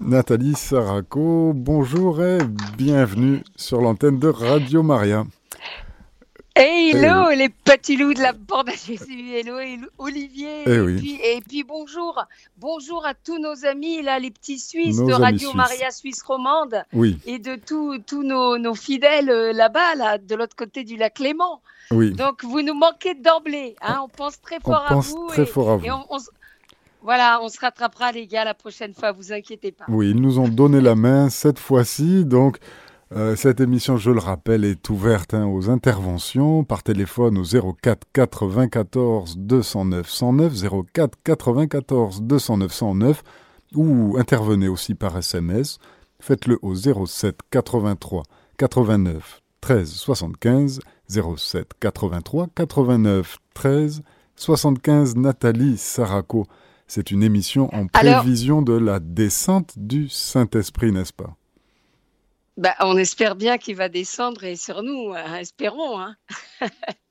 Nathalie Saraco, bonjour et bienvenue sur l'antenne de Radio Maria. hello les petits loups de la bande à Jésus, hello, Olivier, eh et, puis, et, puis, bonjour, bonjour à tous nos amis là, les petits Suisses de Radio Maria Suisse romande, oui. et de tous nos, fidèles euh, là-bas, là, de l'autre côté du lac Léman. Oui. Donc vous nous manquez d'emblée, hein, on pense très fort à vous. Très fort à vous. Voilà, on se rattrapera les gars la prochaine fois, vous inquiétez pas. Oui, ils nous ont donné la main cette fois-ci, donc euh, cette émission, je le rappelle, est ouverte hein, aux interventions par téléphone au 04 94 209 109, 04 94 209 109, ou intervenez aussi par SMS. Faites-le au 07 83 89 13 75, 07 83 89 13 75. Nathalie Saraco, c'est une émission en prévision de la descente du Saint-Esprit, n'est-ce pas? Bah, on espère bien qu'il va descendre et sur nous, hein, espérons. Hein.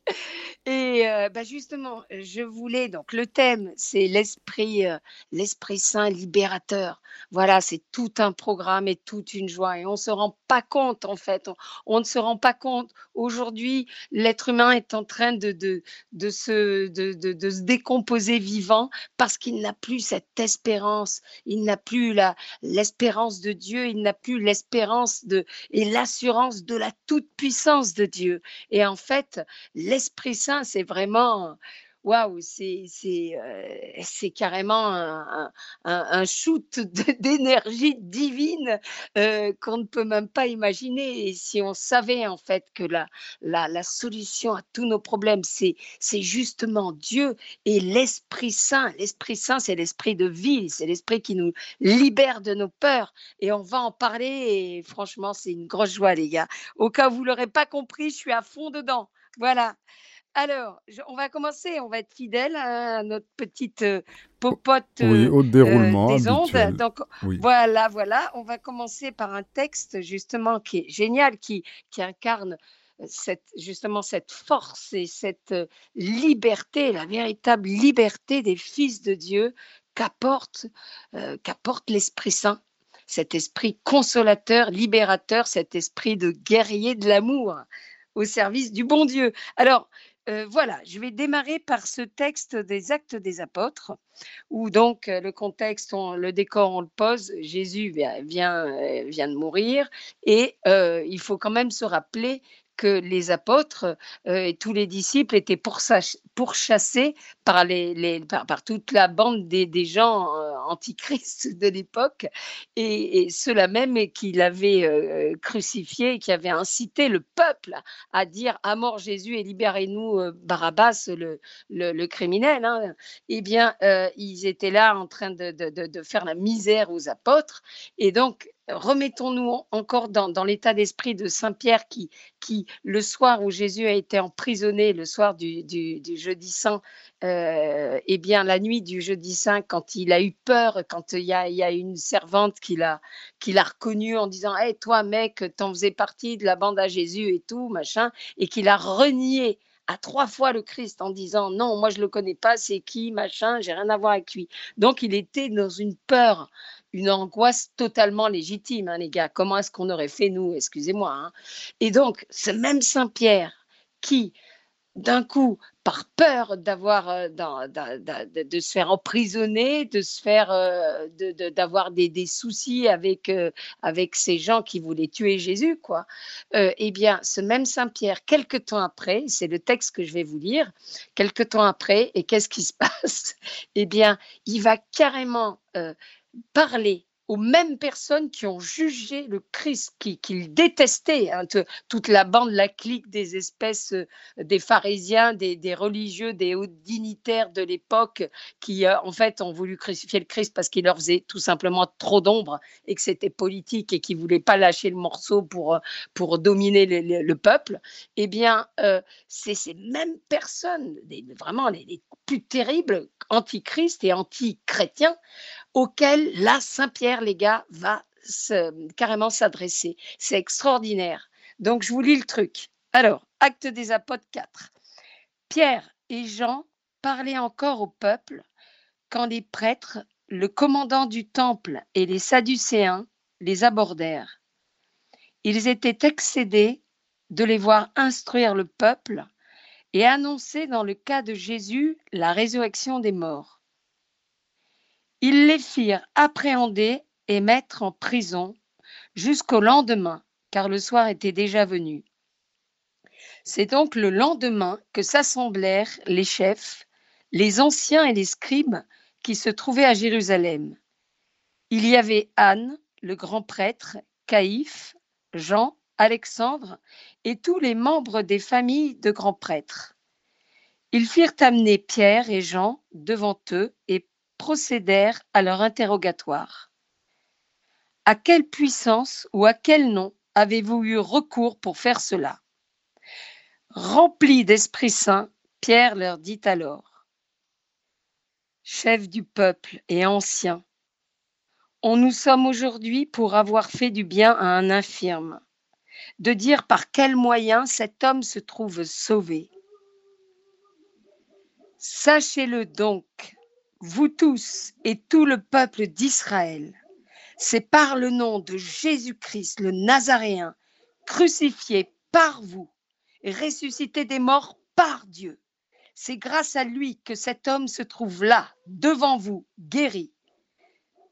Et euh, bah justement, je voulais donc le thème, c'est l'esprit, euh, l'esprit saint libérateur. Voilà, c'est tout un programme et toute une joie. Et on se rend pas compte en fait, on, ne se rend pas compte. Aujourd'hui, l'être humain est en train de de, de se de, de, se décomposer vivant parce qu'il n'a plus cette espérance, il n'a plus l'espérance de Dieu, il n'a plus l'espérance et l'assurance de la toute puissance de Dieu. Et en fait, l'esprit saint c'est vraiment waouh, c'est c'est carrément un, shoot d'énergie divine qu'on ne peut même pas imaginer. Et si on savait en fait que la, la, la solution à tous nos problèmes, c'est justement Dieu et l'Esprit Saint. L'Esprit Saint, c'est l'esprit de vie, c'est l'esprit qui nous libère de nos peurs. Et on va en parler. Et franchement, c'est une grosse joie, les gars. Au cas où vous l'aurez pas compris, je suis à fond dedans. Voilà. Alors, on va commencer, on va être fidèle à notre petite euh, popote oui, au euh, déroulement des ondes. Donc voilà, voilà, on va commencer par un texte justement qui est génial, qui, qui incarne euh, cette, justement cette force et cette liberté, la véritable liberté des fils de Dieu qu'apporte qu'apporte l'Esprit Saint. Cet esprit consolateur, libérateur, cet esprit de guerrier de l'amour au service du bon Dieu. Alors, euh, voilà, je vais démarrer par ce texte des Actes des Apôtres, où donc euh, le contexte, le décor, on le pose. Jésus vient, vient, euh, vient de mourir, et il faut quand même se rappeler que les apôtres et tous les disciples étaient pourchassés par, toute la bande des, gens antichrist de l'époque, et, ceux-là même qu'il avait euh, crucifié, qui avait incité le peuple à dire à mort Jésus et libérez-nous euh, Barabbas, le, criminel. Hein. Eh bien, euh, ils étaient là en train de, de, faire la misère aux apôtres, et donc remettons-nous encore dans, l'état d'esprit de Saint Pierre qui, le soir où Jésus a été emprisonné, le soir du, jeudi saint, euh, eh bien la nuit du jeudi saint, quand il a eu peur, quand il y a, une servante qui l'a, qui l'a reconnu en disant hey, toi mec, t'en faisais partie de la bande à Jésus et tout, machin, et qu'il a renié à trois fois le Christ en disant non, moi je le connais pas, c'est qui, machin, j'ai rien à voir avec lui. Donc il était dans une peur une angoisse totalement légitime, hein, les gars. Comment est-ce qu'on aurait fait, nous? Excusez-moi. Hein. Et donc, ce même Saint-Pierre qui, d'un coup, par peur d'avoir, euh, de, se faire emprisonner, de se faire, euh, d'avoir des, des, soucis avec, euh, avec ces gens qui voulaient tuer Jésus, quoi. eh bien, ce même Saint Pierre, quelque temps après, c'est le texte que je vais vous lire, quelque temps après, et qu'est-ce qui se passe? Eh bien, il va carrément parler aux mêmes personnes qui ont jugé le Christ, qu'ils qui détestaient, hein, toute la bande, la clique des espèces, euh, des pharisiens, des, religieux, des hauts dignitaires de l'époque, qui euh, en fait ont voulu crucifier le Christ parce qu'il leur faisait tout simplement trop d'ombre et que c'était politique et qu'ils ne voulaient pas lâcher le morceau pour, euh, pour dominer le, peuple. Eh bien, c'est ces mêmes personnes, vraiment les, plus terribles, antichrist et anti-chrétiens, auquel là, Saint-Pierre, les gars, va carrément s'adresser. C'est extraordinaire. Donc, je vous lis le truc. Alors, Acte des Apôtres 4. Pierre et Jean parlaient encore au peuple quand les prêtres le commandant du temple et les Sadducéens les abordèrent. Ils étaient excédés de les voir instruire le peuple et annoncer dans le cas de Jésus la résurrection des morts. Ils les firent appréhender et mettre en prison jusqu'au lendemain, car le soir était déjà venu. C'est donc le lendemain que s'assemblèrent les chefs, les anciens et les scribes qui se trouvaient à Jérusalem. Il y avait Anne, le grand prêtre, Caïphe, Jean, Alexandre et tous les membres des familles de grands prêtres. Ils firent amener Pierre et Jean devant eux et procédèrent à leur interrogatoire. À quelle puissance ou à quel nom avez-vous eu recours pour faire cela? Rempli d'Esprit Saint, Pierre leur dit alors Chef du peuple et ancien, on nous sommes aujourd'hui pour avoir fait du bien à un infirme, de dire par quel moyen cet homme se trouve sauvé. Sachez-le donc, vous tous et tout le peuple d'Israël, c'est par le nom de Jésus-Christ, le Nazaréen, crucifié par vous ressuscité des morts par Dieu. C'est grâce à lui que cet homme se trouve là, devant vous, guéri.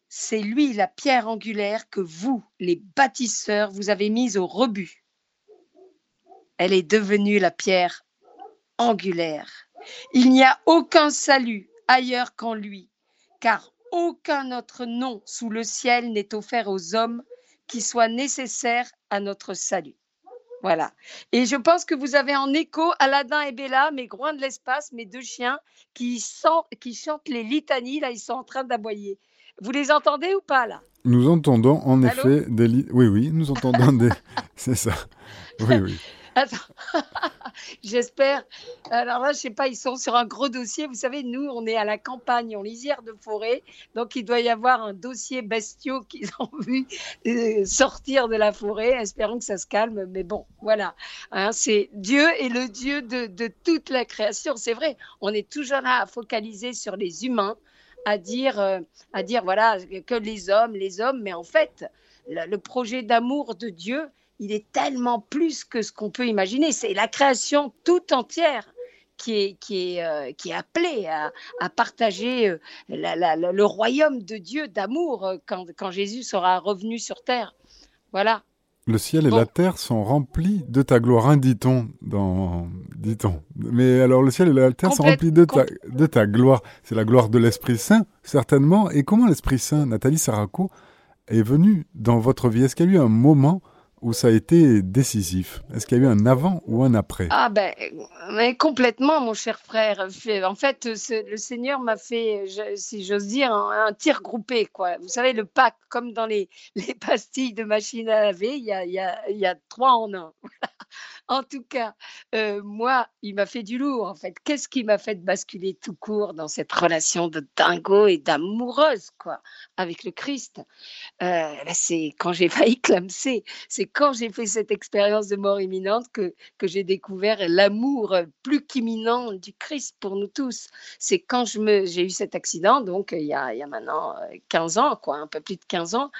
C'est lui la pierre angulaire que vous, les bâtisseurs, vous avez mise au rebut. Elle est devenue la pierre angulaire. Il n'y a aucun salut ailleurs qu'en lui, car aucun autre nom sous le ciel n'est offert aux hommes qui soit nécessaire à notre salut. Voilà. Et je pense que vous avez en écho Aladdin et Bella, mes groins de l'espace, mes deux chiens, qui, qui chantent les litanies. Là, ils sont en train d'aboyer. Vous les entendez ou pas, là? Nous entendons en effet des... Oui, oui, nous entendons des... C'est ça. Oui, oui. J'espère. Alors là, je sais pas, ils sont sur un gros dossier. Vous savez, nous, on est à la campagne, en lisière de forêt, donc il doit y avoir un dossier bestiaux qu'ils ont vu euh, sortir de la forêt. Espérons que ça se calme, mais bon, voilà. Hein, c'est Dieu est le Dieu de, toute la création. C'est vrai, on est toujours là à focaliser sur les humains, à dire, euh, à dire voilà que les hommes, les hommes, mais en fait, le projet d'amour de Dieu il est tellement plus que ce qu'on peut imaginer. C'est la création toute entière qui est, qui est, euh, qui est appelée à, partager euh, le royaume de Dieu d'amour euh, quand, quand, Jésus sera revenu sur terre. Voilà. Le ciel et la terre sont remplis de ta gloire, hein, dit-on. Dans... Mais alors, le ciel et la terre sont remplis de ta, de ta gloire. C'est la gloire de l'Esprit Saint, certainement. Et comment l'Esprit Saint, Nathalie Saraco, est venu dans votre vie? Est-ce qu'il y a eu un moment où ça a été décisif? Est-ce qu'il y a eu un avant ou un après? Ah ben, mais complètement, mon cher frère. En fait, le Seigneur m'a fait, si j'ose dire, un, tir groupé. Quoi. Vous savez, le pack, comme dans les, les pastilles de machine à laver, il y a, y a, il y a trois en un. En tout cas, euh, moi, il m'a fait du lourd, en fait. Qu'est-ce qui m'a fait basculer tout court dans cette relation de dingo et d'amoureuse, quoi, avec le Christ? Euh, C'est quand j'ai failli clamser. C'est quand j'ai fait cette expérience de mort imminente que, que j'ai découvert l'amour plus qu'imminent du Christ pour nous tous. C'est quand j'ai eu cet accident, donc il y, a, il y a maintenant 15 euh, ans, quoi, un peu plus de 15 ans,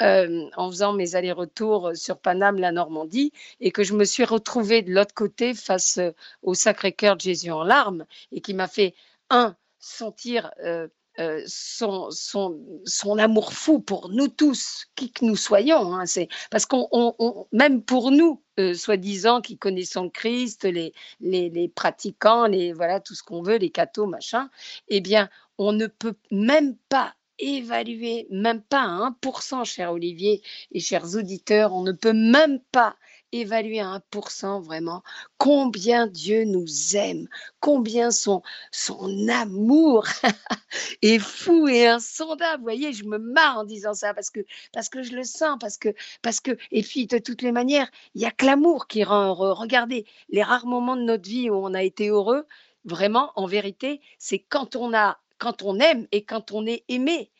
en faisant mes allers-retours sur Paname, la Normandie, et que je me suis retrouvée de l'autre côté face euh, au Sacré-Cœur de Jésus en larmes et qui m'a fait, un, sentir euh, euh, son, son, son, amour fou pour nous tous, qui que nous soyons. Hein, c'est parce qu'on, même pour nous, soi-disant, qui connaissons Christ, les, pratiquants, les voilà tout ce qu'on veut, les cathos, machin, eh bien, on ne peut même pas évaluer, même pas à 1%, cher Olivier et chers auditeurs, on ne peut même pas évaluer à 1% vraiment combien Dieu nous aime, combien son, son amour est fou et insondable. Vous voyez, je me marre en disant ça parce que, parce que je le sens, parce que, parce que, et puis de toutes les manières, il n'y a que l'amour qui rend heureux. Regardez, les rares moments de notre vie où on a été heureux, vraiment, en vérité, c'est quand on a, quand on aime et quand on est aimé.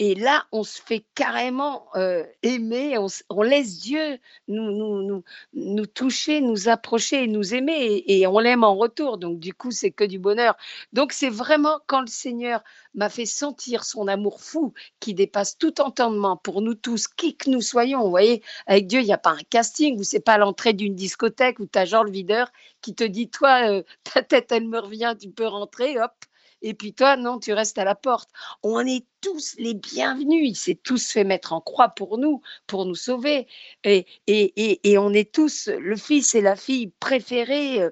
Et là, on se fait carrément euh, aimer, on, laisse Dieu nous, nous, toucher, nous approcher et nous aimer, et, on l'aime en retour. Donc, du coup, c'est que du bonheur. Donc, c'est vraiment quand le Seigneur m'a fait sentir son amour fou qui dépasse tout entendement pour nous tous, qui que nous soyons. Vous voyez, avec Dieu, il n'y a pas un casting, ou c'est pas l'entrée d'une discothèque où tu as Jean le videur qui te dit, toi, euh, ta tête, elle me revient, tu peux rentrer, hop. Et puis toi, non, tu restes à la porte. On est tous les bienvenus. Il s'est tous fait mettre en croix pour nous, pour nous sauver. Et, et, et, on est tous le fils et la fille préférés, euh,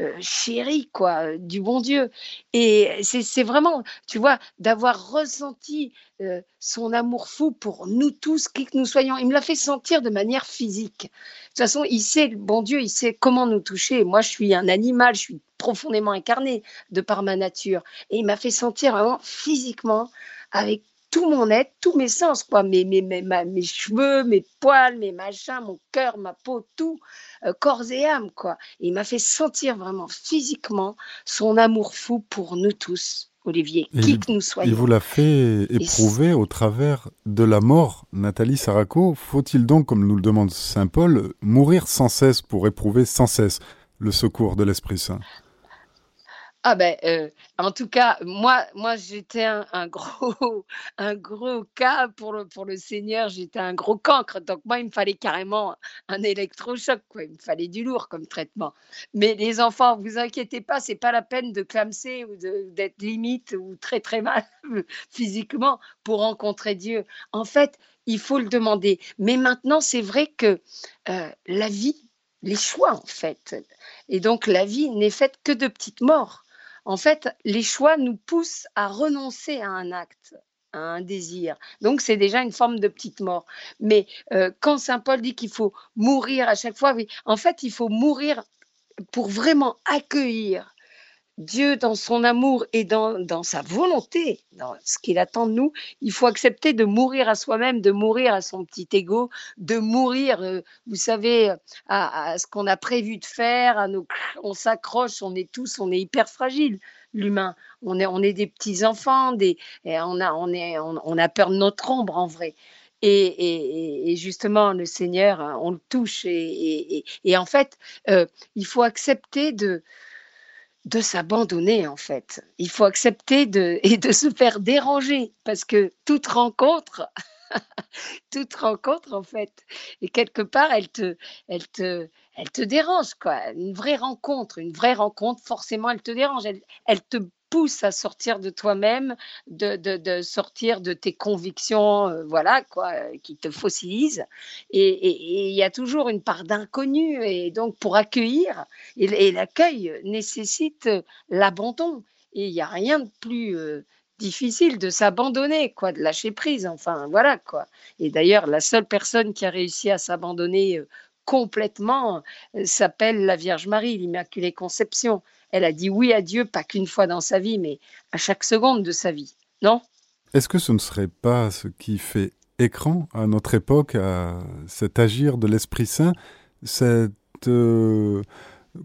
euh, chéris, quoi, du bon Dieu. Et c'est vraiment, tu vois, d'avoir ressenti euh, son amour fou pour nous tous, qui que nous soyons. Il me l'a fait sentir de manière physique. De toute façon, il sait, bon Dieu, il sait comment nous toucher. Moi, je suis un animal, je suis profondément incarné de par ma nature. Et il m'a fait sentir vraiment physiquement, avec tout mon être, tous mes sens, quoi, mes, mes, mes, mes cheveux, mes poils, mes machins, mon cœur, ma peau, tout, euh, corps et âme, quoi. il m'a fait sentir vraiment physiquement son amour fou pour nous tous. Olivier, qui que nous soyons. Il vous l'a fait éprouver au travers de la mort, Nathalie Saraco. Faut-il donc, comme nous le demande Saint Paul, mourir sans cesse pour éprouver sans cesse le secours de l'Esprit Saint? Ah ben, euh, en tout cas, moi, moi j'étais un, gros, un gros cas pour le, pour le Seigneur. J'étais un gros cancre. Donc moi, il me fallait carrément un électrochoc. Quoi. Il me fallait du lourd comme traitement. Mais les enfants, vous inquiétez pas, c'est pas la peine de clamser ou d'être limite ou très très mal physiquement pour rencontrer Dieu. En fait, il faut le demander. Mais maintenant, c'est vrai que euh, la vie, les choix en fait. Et donc la vie n'est faite que de petites morts en fait, les choix nous poussent à renoncer à un acte à un désir. Donc c'est déjà une forme de petite mort. Mais euh, quand Saint Paul dit qu'il faut mourir à chaque fois, oui, en fait, il faut mourir pour vraiment accueillir Dieu, dans son amour et dans, sa volonté, dans ce qu'il attend de nous, il faut accepter de mourir à soi-même, de mourir à son petit ego, de mourir, euh, vous savez, à, ce qu'on a prévu de faire, à nos, on s'accroche, on est tous, on est hyper fragile, l'humain. On est, on est des petits enfants, des, on, a, on, est, on, a peur de notre ombre en vrai. Et, justement, le Seigneur, on le touche. Et, en fait, euh, il faut accepter de, de s'abandonner en fait. Il faut accepter de, et de se faire déranger parce que toute rencontre, toute rencontre en fait, et quelque part elle te, elle te, elle te dérange quoi. Une vraie rencontre, une vraie rencontre, forcément elle te dérange. Elle, elle te pousse à sortir de toi-même, de, sortir de tes convictions, euh, voilà, quoi, euh, qui te fossilisent. Et il y a toujours une part d'inconnu. Et donc, pour accueillir, et, l'accueil nécessite l'abandon. Et il n'y a rien de plus. Euh, difficile de s'abandonner, quoi, de lâcher prise, enfin voilà quoi. Et d'ailleurs, la seule personne qui a réussi à s'abandonner complètement s'appelle la Vierge Marie, l'Immaculée Conception elle a dit oui à Dieu, pas qu'une fois dans sa vie, mais à chaque seconde de sa vie. Non? Est-ce que ce ne serait pas ce qui fait écran à notre époque, à cet agir de l'Esprit Saint, cette... Euh,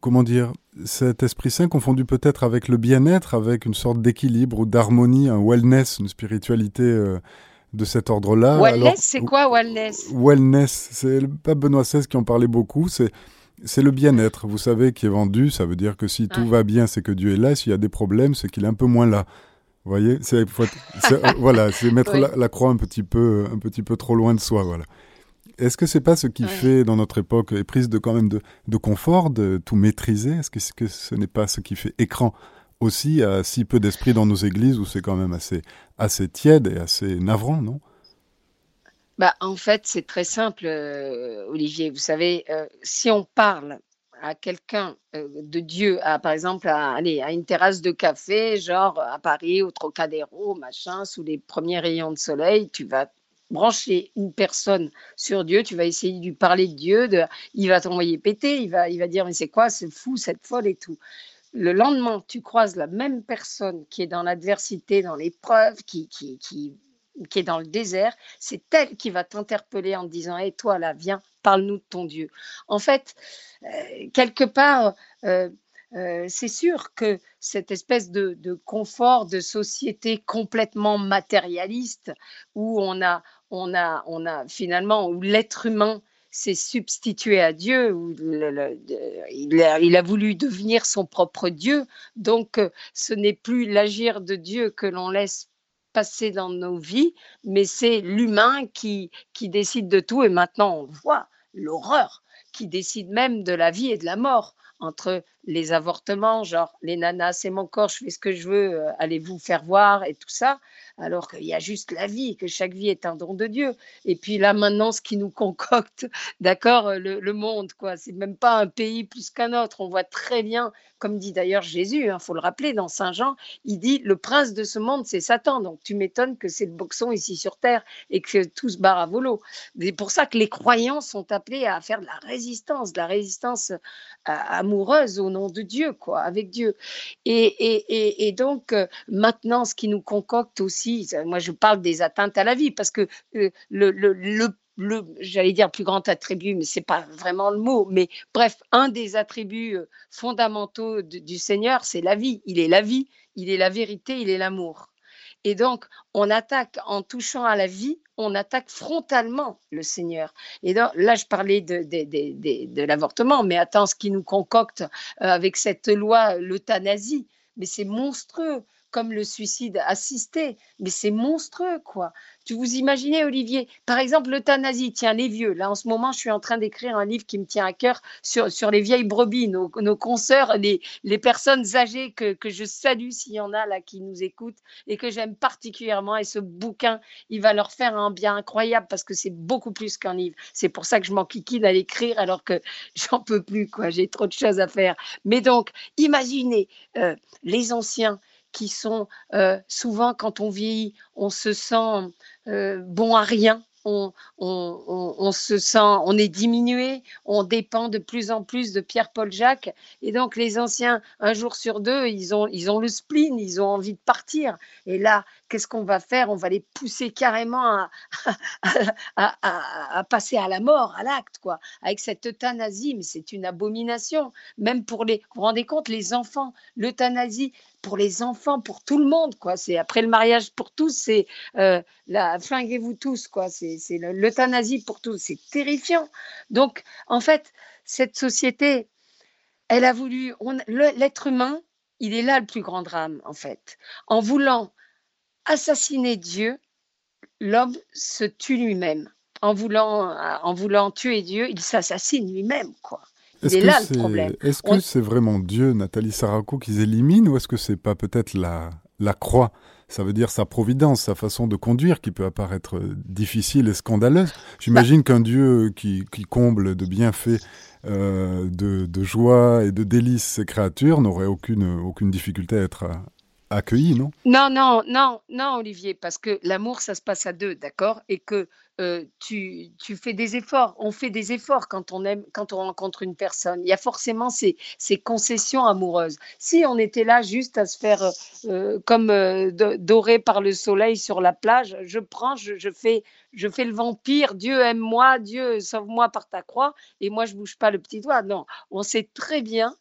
comment dire cet Esprit Saint confondu peut-être avec le bien-être, avec une sorte d'équilibre ou d'harmonie, un wellness, une spiritualité euh, de cet ordre-là? Wellness, c'est quoi wellness? Wellness, c'est le pape Benoît XVI qui en parlait beaucoup. C'est c'est le bien-être, vous savez, qui est vendu. Ça veut dire que si tout va bien, c'est que Dieu est là. S'il y a des problèmes, c'est qu'il est un peu moins là. Vous voyez, c'est euh, voilà, c'est mettre la, croix un petit peu, un petit peu trop loin de soi, voilà. Est-ce que c'est pas ce qui fait dans notre époque prise de quand même de, de confort, de tout maîtriser? Est-ce que, que, ce n'est pas ce qui fait écran aussi à si peu d'esprit dans nos églises où c'est quand même assez, assez tiède et assez navrant, non? Bah, en fait, c'est très simple, euh, Olivier. Vous savez, euh, si on parle à quelqu'un euh, de Dieu, à, par exemple, à, une terrasse de café, genre à Paris, au Trocadéro, machin, sous les premiers rayons de soleil, tu vas brancher une personne sur Dieu, tu vas essayer de lui parler de Dieu, il va t'envoyer péter, il va, il va dire mais c'est quoi, c'est fou, cette folle et tout. Le lendemain, tu croises la même personne qui est dans l'adversité, dans l'épreuve, qui, qui qui est dans le désert, c'est elle qui va t'interpeller en te disant Hé, toi là, viens, parle-nous de ton Dieu. En fait, euh, quelque part, euh, c'est sûr que cette espèce de, confort de société complètement matérialiste où on a, on a, on a finalement où l'être humain s'est substitué à Dieu, où il, a, voulu devenir son propre Dieu. Donc, ce n'est plus l'agir de Dieu que l'on laisse passer dans nos vies, mais c'est l'humain qui, qui décide de tout. Et maintenant, on voit l'horreur, qui décide même de la vie et de la mort entre les avortements, genre les nanas, c'est mon corps, je fais ce que je veux, euh, allez-vous faire voir et tout ça, alors qu'il y a juste la vie, que chaque vie est un don de Dieu. Et puis là, maintenant, ce qui nous concocte, d'accord, euh, le, monde, quoi, c'est même pas un pays plus qu'un autre. On voit très bien, comme dit d'ailleurs Jésus, il hein, faut le rappeler, dans Saint Jean, il dit le prince de ce monde, c'est Satan. Donc tu m'étonnes que c'est le boxon ici sur terre et que tout se barre à volo. C'est pour ça que les croyants sont appelés à faire de la résistance, de la résistance euh, amoureuse au nom de Dieu, quoi, avec Dieu. Et, donc, euh, maintenant, ce qui nous concocte aussi, moi je parle des atteintes à la vie, parce que euh, le, le, le j'allais dire plus grand attribut, mais c'est pas vraiment le mot. Mais bref, un des attributs euh, fondamentaux du Seigneur, c'est la vie. Il est la vie, il est la vérité, il est l'amour. Et donc, on attaque en touchant à la vie, on attaque frontalement le Seigneur. Et donc, là, je parlais de, de, l'avortement, mais attends, ce qui nous concocte euh, avec cette loi, l'euthanasie, mais c'est monstrueux comme le suicide assisté. Mais c'est monstrueux, quoi. Tu vous imaginez, Olivier Par exemple, l'euthanasie, tiens, les vieux. Là, en ce moment, je suis en train d'écrire un livre qui me tient à cœur sur, sur les vieilles brebis, nos, nos consoeurs, les, les personnes âgées que, que je salue s'il y en a là qui nous écoutent et que j'aime particulièrement. Et ce bouquin, il va leur faire un bien incroyable parce que c'est beaucoup plus qu'un livre. C'est pour ça que je m'enquiquine à l'écrire alors que j'en peux plus, quoi. J'ai trop de choses à faire. Mais donc, imaginez euh, les anciens qui sont euh, souvent, quand on vieillit, on se sent euh, bon à rien. On, on, se sent, on est diminué, on dépend de plus en plus de Pierre-Paul Jacques. Et donc, les anciens, un jour sur deux, ils ont, ils ont le spleen, ils ont envie de partir. Et là, qu'est-ce qu'on va faire? On va les pousser carrément à, passer à la mort, à l'acte, quoi, avec cette euthanasie. Mais c'est une abomination, même pour les. Vous vous rendez compte, les enfants, l'euthanasie, pour les enfants, pour tout le monde, quoi. C'est après le mariage pour tous, c'est euh, la flinguez-vous tous, quoi. C'est l'euthanasie pour tous. C'est terrifiant. Donc, en fait, cette société, elle a voulu. L'être humain, il est là le plus grand drame, en fait. En voulant assassiner Dieu, l'homme se tue lui-même. En voulant, en voulant tuer Dieu, il s'assassine lui-même, quoi. Est-ce que c'est vraiment Dieu, Nathalie Sarako, qu'ils éliminent ou est-ce que c'est pas peut-être la, la croix? Ça veut dire sa providence, sa façon de conduire qui peut apparaître difficile et scandaleuse. J'imagine qu'un Dieu qui, qui, comble de bienfaits, euh, de, de, joie et de délices ses créatures n'aurait aucune, aucune difficulté à être accueilli, non? Non, non, non, non, Olivier, parce que l'amour, ça se passe à deux, d'accord? Et que tu, fais des efforts. On fait des efforts quand on aime, quand on rencontre une personne. Il y a forcément ces, concessions amoureuses. Si on était là juste à se faire comme dorer par le soleil sur la plage, je prends, je, fais, je fais le vampire. Dieu aime-moi, Dieu sauve-moi par ta croix, et moi je bouge pas le petit doigt. Non, on sait très bien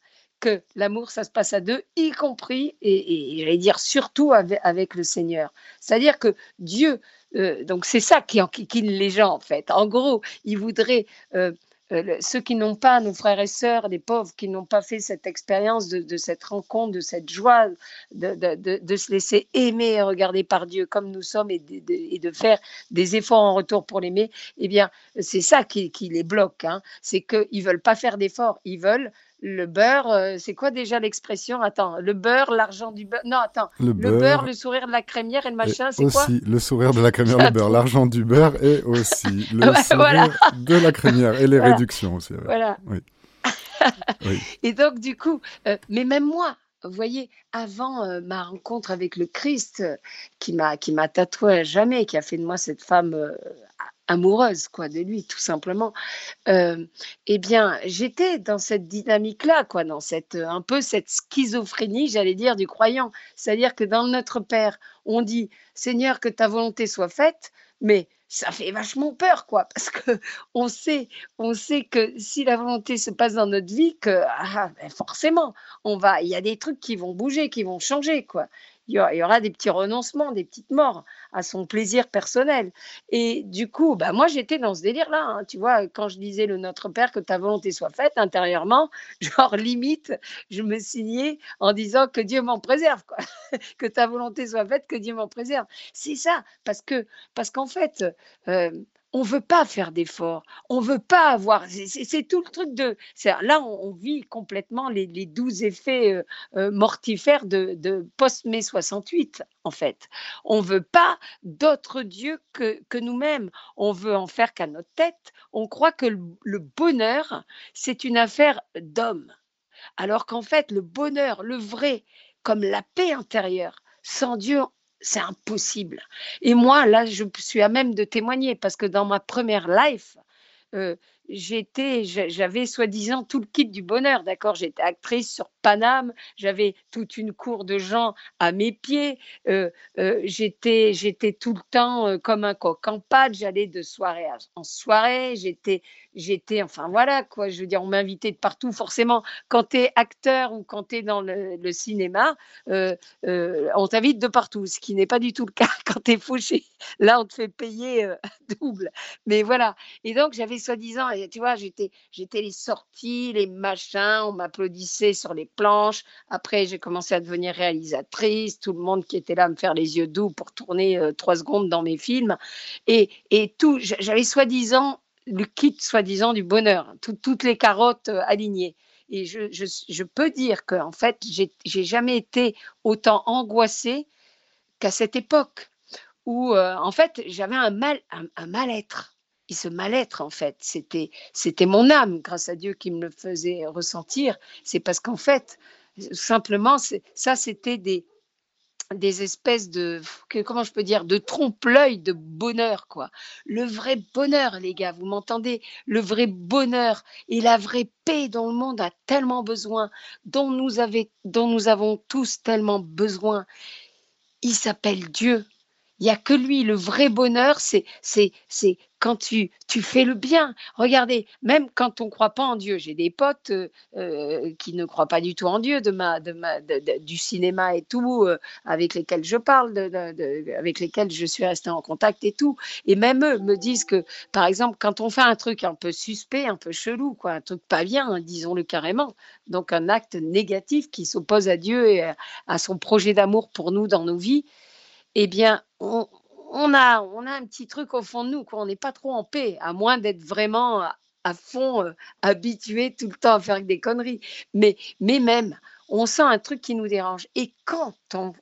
l'amour, ça se passe à deux, y compris, et, j'allais dire surtout avec, le Seigneur. C'est-à-dire que Dieu, euh, donc c'est ça qui enquiquine les gens en fait. En gros, ils voudraient, euh, euh, ceux qui n'ont pas, nos frères et sœurs, les pauvres, qui n'ont pas fait cette expérience de, cette rencontre, de cette joie, de, se laisser aimer et regarder par Dieu comme nous sommes et de, faire des efforts en retour pour l'aimer, eh bien, c'est ça qui, les bloque. Hein. C'est qu'ils veulent pas faire d'efforts, ils veulent le beurre, euh, c'est quoi déjà l'expression? Attends, le beurre, l'argent du beurre. Non, attends. Le, beurre, le sourire de la crémière et le machin, c'est quoi? Aussi, le sourire de la crémière, le beurre, l'argent du beurre et aussi le sourire de la crémière et les réductions aussi. Voilà. Oui. Et donc, du coup, euh, mais même moi, vous voyez, avant euh, ma rencontre avec le Christ, qui m'a qui m'a tatoué à jamais, qui a fait de moi cette femme amoureuse quoi de lui tout simplement. Euh, eh bien j'étais dans cette dynamique là quoi dans cette un peu cette schizophrénie j'allais dire du croyant. C'est-à-dire que dans notre père on dit Seigneur que ta volonté soit faite mais ça fait vachement peur, quoi, parce que on sait, on sait que si la volonté se passe dans notre vie, que ah, ben forcément, on va, il y a des trucs qui vont bouger, qui vont changer, quoi il y aura des petits renoncements, des petites morts à son plaisir personnel. Et du coup, bah moi j'étais dans ce délire-là. Hein. Tu vois, quand je disais le Notre Père, que ta volonté soit faite intérieurement, genre limite, je me signais en disant que Dieu m'en préserve, quoi. que ta volonté soit faite, que Dieu m'en préserve. C'est ça, parce que parce qu'en fait, euh, on veut pas faire d'efforts, on veut pas avoir. C'est tout le truc de. Là, on, vit complètement les, les douze effets euh, euh, mortifères de, post-mai 68, en fait. On veut pas d'autres dieux que, que nous-mêmes. On veut en faire qu'à notre tête. On croit que le bonheur, c'est une affaire d'homme. Alors qu'en fait, le bonheur, le vrai, comme la paix intérieure, sans Dieu, c'est impossible. Et moi, là, je suis à même de témoigner parce que dans ma première life, euh, j'étais, j'avais soi-disant tout le kit du bonheur, d'accord? J'étais actrice sur Paname, j'avais toute une cour de gens à mes pieds, euh, euh, j'étais, tout le temps comme un coq en pâte, j'allais de soirée en soirée, j'étais, enfin voilà quoi, je veux dire, on m'invitait de partout. Forcément, quand tu es acteur ou quand tu es dans le, cinéma, on t'invite de partout, ce qui n'est pas du tout le cas quand tu es fauché. Là, on te fait payer double. Mais voilà. Et donc, j'avais soi-disant tu vois, j'étais, les sorties, les machins, on m'applaudissait sur les planches. Après, j'ai commencé à devenir réalisatrice, tout le monde qui était là à me faire les yeux doux pour tourner euh, trois secondes dans mes films. Et, tout, j'avais soi-disant le kit, soi-disant, du bonheur, toutes les carottes euh, alignées. Et je, peux dire qu'en fait, j'ai, j'ai jamais été autant angoissée qu'à cette époque où, euh, en fait, j'avais un mal, un mal-être et ce mal-être, en fait, c'était, c'était mon âme, grâce à Dieu, qui me le faisait ressentir. C'est parce qu'en fait, simplement, ça, c'était des, des espèces de, comment je peux dire, de trompe-l'œil de bonheur, quoi. Le vrai bonheur, les gars, vous m'entendez? Le vrai bonheur et la vraie paix dont le monde a tellement besoin, dont nous, avait, dont nous avons tous tellement besoin. Il s'appelle Dieu. Il n'y a que lui, le vrai bonheur, c'est, c'est, c'est quand tu, tu fais le bien. Regardez, même quand on ne croit pas en Dieu, j'ai des potes euh, euh, qui ne croient pas du tout en Dieu, de ma, de ma, du cinéma et tout, euh, avec lesquels je parle, avec lesquels je suis restée en contact et tout. Et même eux me disent que, par exemple, quand on fait un truc un peu suspect, un peu chelou, quoi, un truc pas bien, hein, disons-le carrément, donc un acte négatif qui s'oppose à Dieu et à son projet d'amour pour nous dans nos vies, eh bien, on, a, on a un petit truc au fond de nous, quoi. on n'est pas trop en paix, à moins d'être vraiment à, fond euh, habitué tout le temps à faire des conneries. Mais, mais même, on sent un truc qui nous dérange. Et quand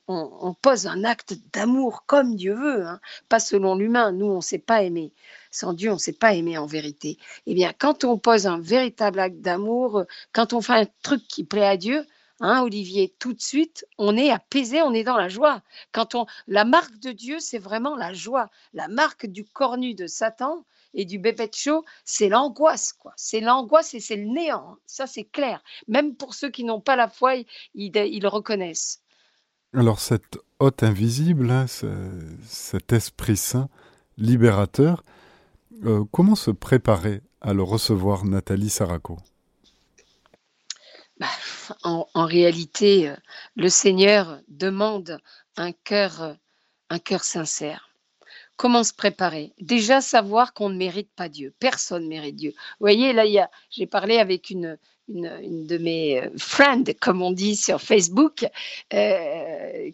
on, pose un acte d'amour comme Dieu veut, hein, pas selon l'humain, nous, on ne sait pas aimer. Sans Dieu, on ne sait pas aimer en vérité. Eh bien, quand on pose un véritable acte d'amour, quand on fait un truc qui plaît à Dieu, Hein, Olivier, tout de suite, on est apaisé, on est dans la joie. Quand on, la marque de Dieu, c'est vraiment la joie. La marque du cornu de Satan et du bébé de chaud, c'est l'angoisse, quoi. C'est l'angoisse et c'est le néant. Ça, c'est clair. Même pour ceux qui n'ont pas la foi, ils, le reconnaissent. Alors, cette hôte invisible, hein, cet Esprit Saint libérateur, euh, comment se préparer à le recevoir, Nathalie Saraco en, réalité, euh, le Seigneur demande un cœur, euh, un cœur sincère. Comment se préparer? Déjà savoir qu'on ne mérite pas Dieu. Personne ne mérite Dieu. Vous voyez, là, j'ai parlé avec une, de mes euh, friends, comme on dit sur Facebook,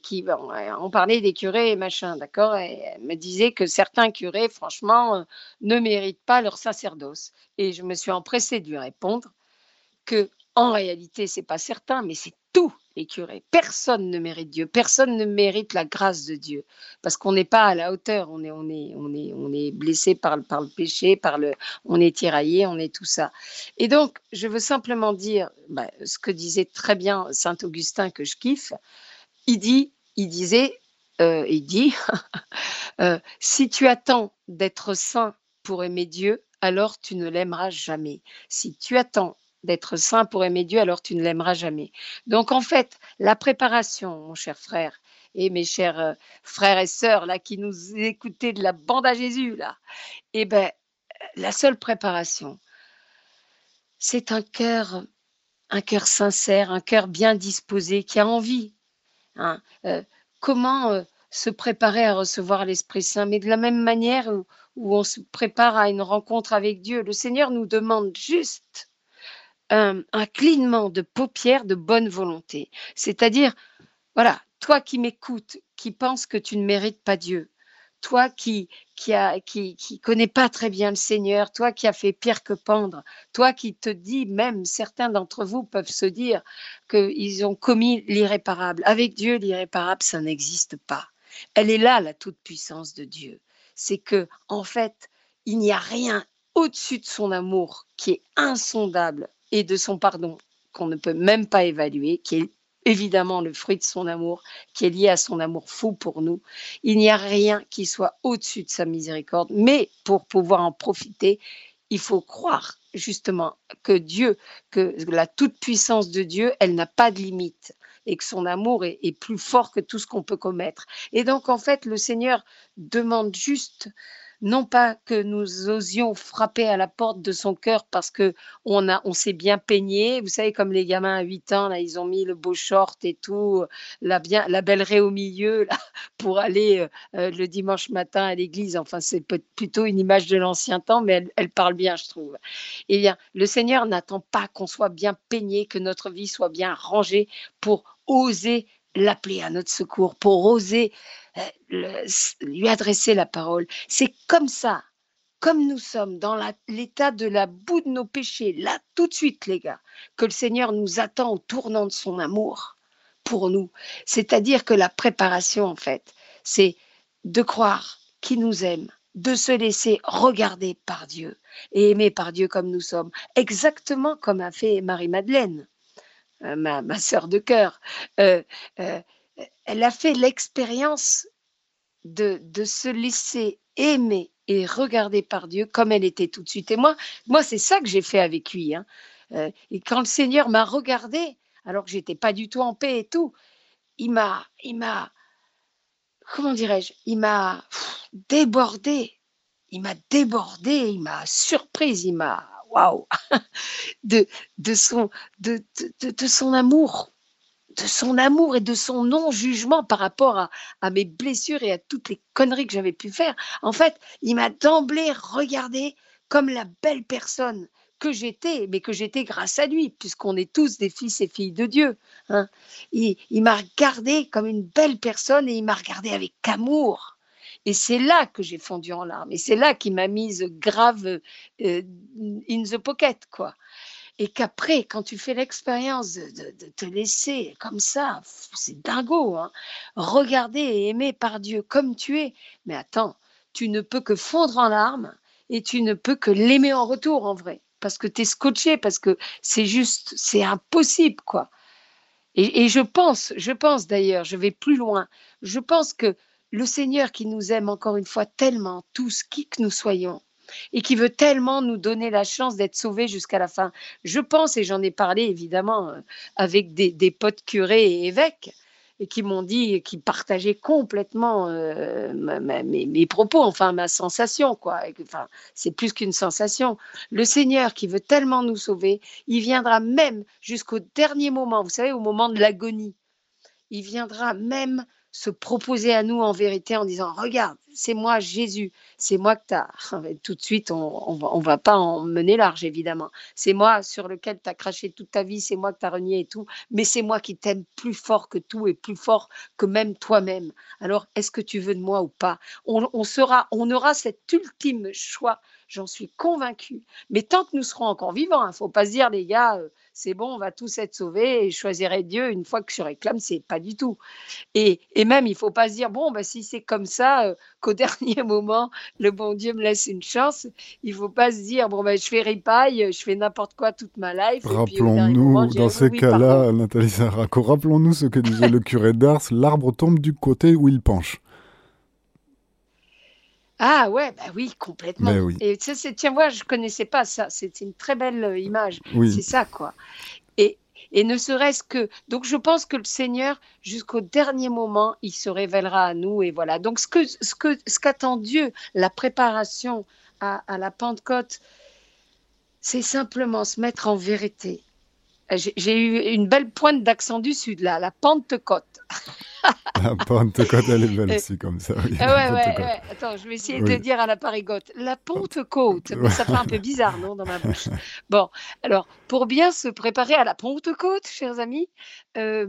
qui on parlait des curés et machin, d'accord? Elle me disait que certains curés, franchement, ne méritent pas leur sacerdoce. Et je me suis empressée de lui répondre que en réalité, c'est pas certain, mais c'est tous les curés. Personne ne mérite Dieu, personne ne mérite la grâce de Dieu, parce qu'on n'est pas à la hauteur. On est, blessé par, par le péché, par le, on est tiraillé, on est tout ça. Et donc, je veux simplement dire bah, ce que disait très bien saint Augustin que je kiffe. Il dit, il disait, euh, il dit, euh, si tu attends d'être saint pour aimer Dieu, alors tu ne l'aimeras jamais. Si tu attends d'être saint pour aimer Dieu, alors tu ne l'aimeras jamais. Donc en fait, la préparation, mon cher frère, et mes chers euh, frères et sœurs là qui nous écoutaient de la bande à Jésus là, eh ben la seule préparation, c'est un cœur, un cœur sincère, un cœur bien disposé, qui a envie. Hein. Euh, comment euh, se préparer à recevoir l'Esprit Saint? Mais de la même manière où, on se prépare à une rencontre avec Dieu, le Seigneur nous demande juste un, un clignement de paupières de bonne volonté. C'est-à-dire, voilà, toi qui m'écoutes, qui penses que tu ne mérites pas Dieu, toi qui qui a qui, qui connais pas très bien le Seigneur, toi qui as fait pire que pendre, toi qui te dis même certains d'entre vous peuvent se dire qu'ils ont commis l'irréparable. Avec Dieu, l'irréparable, ça n'existe pas. Elle est là la toute puissance de Dieu. C'est que en fait, il n'y a rien au-dessus de son amour qui est insondable et de son pardon qu'on ne peut même pas évaluer, qui est évidemment le fruit de son amour, qui est lié à son amour fou pour nous. Il n'y a rien qui soit au-dessus de sa miséricorde, mais pour pouvoir en profiter, il faut croire justement que Dieu, que la toute-puissance de Dieu, elle n'a pas de limite et que son amour est, est, plus fort que tout ce qu'on peut commettre. Et donc, en fait, le Seigneur demande juste non pas que nous osions frapper à la porte de son cœur parce que on a, on s'est bien peigné. Vous savez, comme les gamins à 8 ans, là, ils ont mis le beau short et tout, la, bien, la belle raie au milieu, là, pour aller euh, euh, le dimanche matin à l'église. Enfin, c'est plutôt une image de l'ancien temps, mais elle, elle, parle bien, je trouve. Eh bien, le Seigneur n'attend pas qu'on soit bien peigné, que notre vie soit bien rangée pour oser l'appeler à notre secours, pour oser euh, lui adresser la parole. C'est comme ça, comme nous sommes dans l'état de la boue de nos péchés, là tout de suite les gars, que le Seigneur nous attend au tournant de son amour pour nous. C'est-à-dire que la préparation, en fait, c'est de croire qu'il nous aime, de se laisser regarder par Dieu et aimer par Dieu comme nous sommes, exactement comme a fait Marie-Madeleine. Euh, ma, ma sœur de cœur, euh, euh, elle a fait l'expérience de, se laisser aimer et regarder par Dieu comme elle était tout de suite. Et moi, moi c'est ça que j'ai fait avec lui. Hein. et quand le Seigneur m'a regardé, alors que j'étais pas du tout en paix et tout, il m'a, il m'a, comment dirais-je, il m'a débordé. Il m'a débordé, il m'a surprise, il m'a waouh, de, de, son, de, de, son amour, de son amour et de son non-jugement par rapport à, à, mes blessures et à toutes les conneries que j'avais pu faire. En fait, il m'a d'emblée regardé comme la belle personne que j'étais, mais que j'étais grâce à lui, puisqu'on est tous des fils et filles de Dieu. Hein. Il, il m'a regardé comme une belle personne et il m'a regardé avec amour. Et c'est là que j'ai fondu en larmes. Et c'est là qu'il m'a mise grave euh, in the pocket, quoi. Et qu'après, quand tu fais l'expérience de, te laisser comme ça, c'est dingo, hein, regarder et aimer par Dieu comme tu es. Mais attends, tu ne peux que fondre en larmes et tu ne peux que l'aimer en retour, en vrai. Parce que tu es scotché, parce que c'est juste, c'est impossible, quoi. Et, je pense, je pense d'ailleurs, je vais plus loin, je pense que le Seigneur qui nous aime encore une fois tellement, tous, qui que nous soyons, et qui veut tellement nous donner la chance d'être sauvés jusqu'à la fin. Je pense, et j'en ai parlé évidemment euh, avec des, potes curés et évêques, et qui m'ont dit, qui partageaient complètement euh, mes, propos, enfin ma sensation, quoi. Enfin, c'est plus qu'une sensation. Le Seigneur qui veut tellement nous sauver, il viendra même jusqu'au dernier moment, vous savez, au moment de l'agonie. Il viendra même se proposer à nous en vérité en disant regarde c'est moi Jésus c'est moi que tu as tout de suite on, on, va, pas en mener large évidemment. C'est moi sur lequel tu as craché toute ta vie c'est moi que tu as renié et tout mais c'est moi qui t'aime plus fort que tout et plus fort que même toi-même. Alors est-ce que tu veux de moi ou pas? On, sera on aura cet ultime choix j'en suis convaincue mais tant que nous serons encore vivants il hein, faut pas se dire les gars euh, c'est bon, on va tous être sauvés et je choisirai Dieu une fois que je réclame, c'est pas du tout. Et, même, il faut pas se dire, bon, bah, si c'est comme ça, euh, qu'au dernier moment, le bon Dieu me laisse une chance, il faut pas se dire, bon, bah, je fais ripaille, je fais n'importe quoi toute ma life. Rappelons-nous, dans ces cas-là, Nathalie Sarako, rappelons-nous ce que disait le curé d'Ars, l'arbre tombe du côté où il penche. Ah ouais, bah oui, complètement. Et tiens, moi, je connaissais pas ça. C'est une très belle euh, image. C'est ça, quoi. Et, et ne serait-ce que. Donc, je pense que le Seigneur, jusqu'au dernier moment, il se révélera à nous. Et voilà. Donc, ce que ce que ce qu'attend Dieu, la préparation à, à la Pentecôte, c'est simplement se mettre en vérité. J'ai eu une belle pointe d'accent du Sud, là, la Pentecôte. la Pentecôte, elle est belle aussi, comme ça. Oui, ouais, ouais, ouais, Attends, je vais essayer de dire à la parigote. La Pentecôte, mais ça fait un peu bizarre, non, dans ma bouche. Bon, alors, pour bien se préparer à la Pentecôte, chers amis, euh,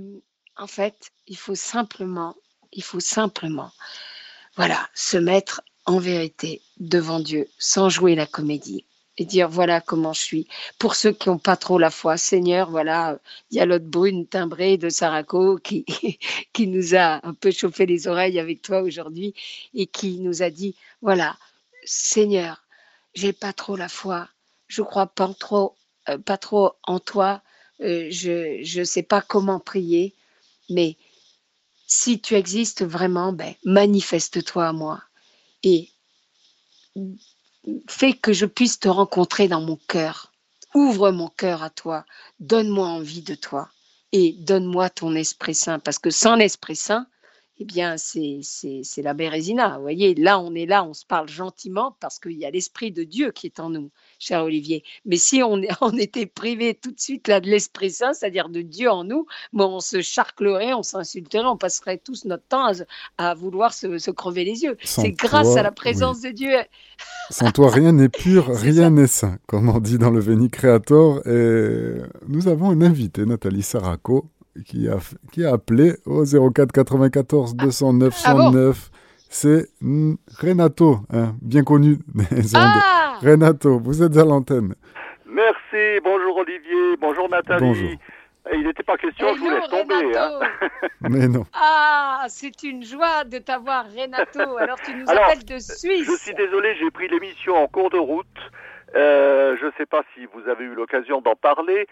en fait, il faut simplement, il faut simplement, voilà, se mettre en vérité devant Dieu, sans jouer la comédie et dire voilà comment je suis. Pour ceux qui n'ont pas trop la foi, Seigneur, voilà, il y a l'autre brune timbrée de Saraco qui, qui nous a un peu chauffé les oreilles avec toi aujourd'hui et qui nous a dit voilà, Seigneur, j'ai pas trop la foi, je crois pas trop, euh, pas trop en toi, euh, je ne sais pas comment prier, mais si tu existes vraiment, ben, manifeste-toi à moi. Et fais que je puisse te rencontrer dans mon cœur. Ouvre mon cœur à toi. Donne-moi envie de toi. Et donne-moi ton Esprit Saint. Parce que sans l'Esprit Saint, eh bien, c'est la Bérésina. Vous voyez, là, on est là, on se parle gentiment parce qu'il y a l'Esprit de Dieu qui est en nous, cher Olivier. Mais si on, on était privé tout de suite là, de l'Esprit Saint, c'est-à-dire de Dieu en nous, bon, on se charclerait, on s'insulterait, on passerait tous notre temps à, vouloir se, crever les yeux. C'est grâce à la présence de Dieu. Sans toi, rien n'est pur, rien n'est saint, comme on dit dans le Veni Creator. Et nous avons une invitée, Nathalie Saraco, qui a, qui a appelé au 04 94 209 109. C'est Renato, hein, bien connu des ah Renato, vous êtes à l'antenne. Merci, bonjour Olivier, bonjour Nathalie. Bonjour. Il n'était pas question, je vous laisse tomber. Hein. Mais non. Ah, c'est une joie de t'avoir, Renato. Alors, tu nous appelles de Suisse. Je suis désolé, j'ai pris l'émission en cours de route. Euh, je ne sais pas si vous avez eu l'occasion d'en parler.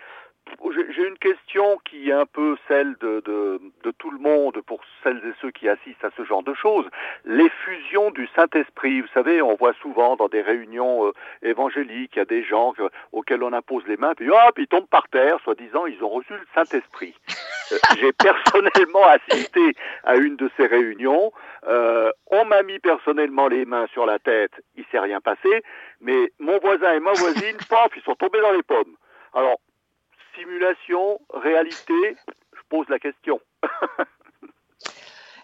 J'ai une question qui est un peu celle de, de, de, tout le monde pour celles et ceux qui assistent à ce genre de choses. L'effusion du Saint-Esprit. Vous savez, on voit souvent dans des réunions euh, évangéliques, il y a des gens auxquels on impose les mains, puis hop, ils tombent par terre, soi-disant, ils ont reçu le Saint-Esprit. Euh, j'ai personnellement assisté à une de ces réunions. Euh, on m'a mis personnellement les mains sur la tête, il s'est rien passé, mais mon voisin et ma voisine, paf, ils sont tombés dans les pommes. Alors, simulation, réalité Je pose la question.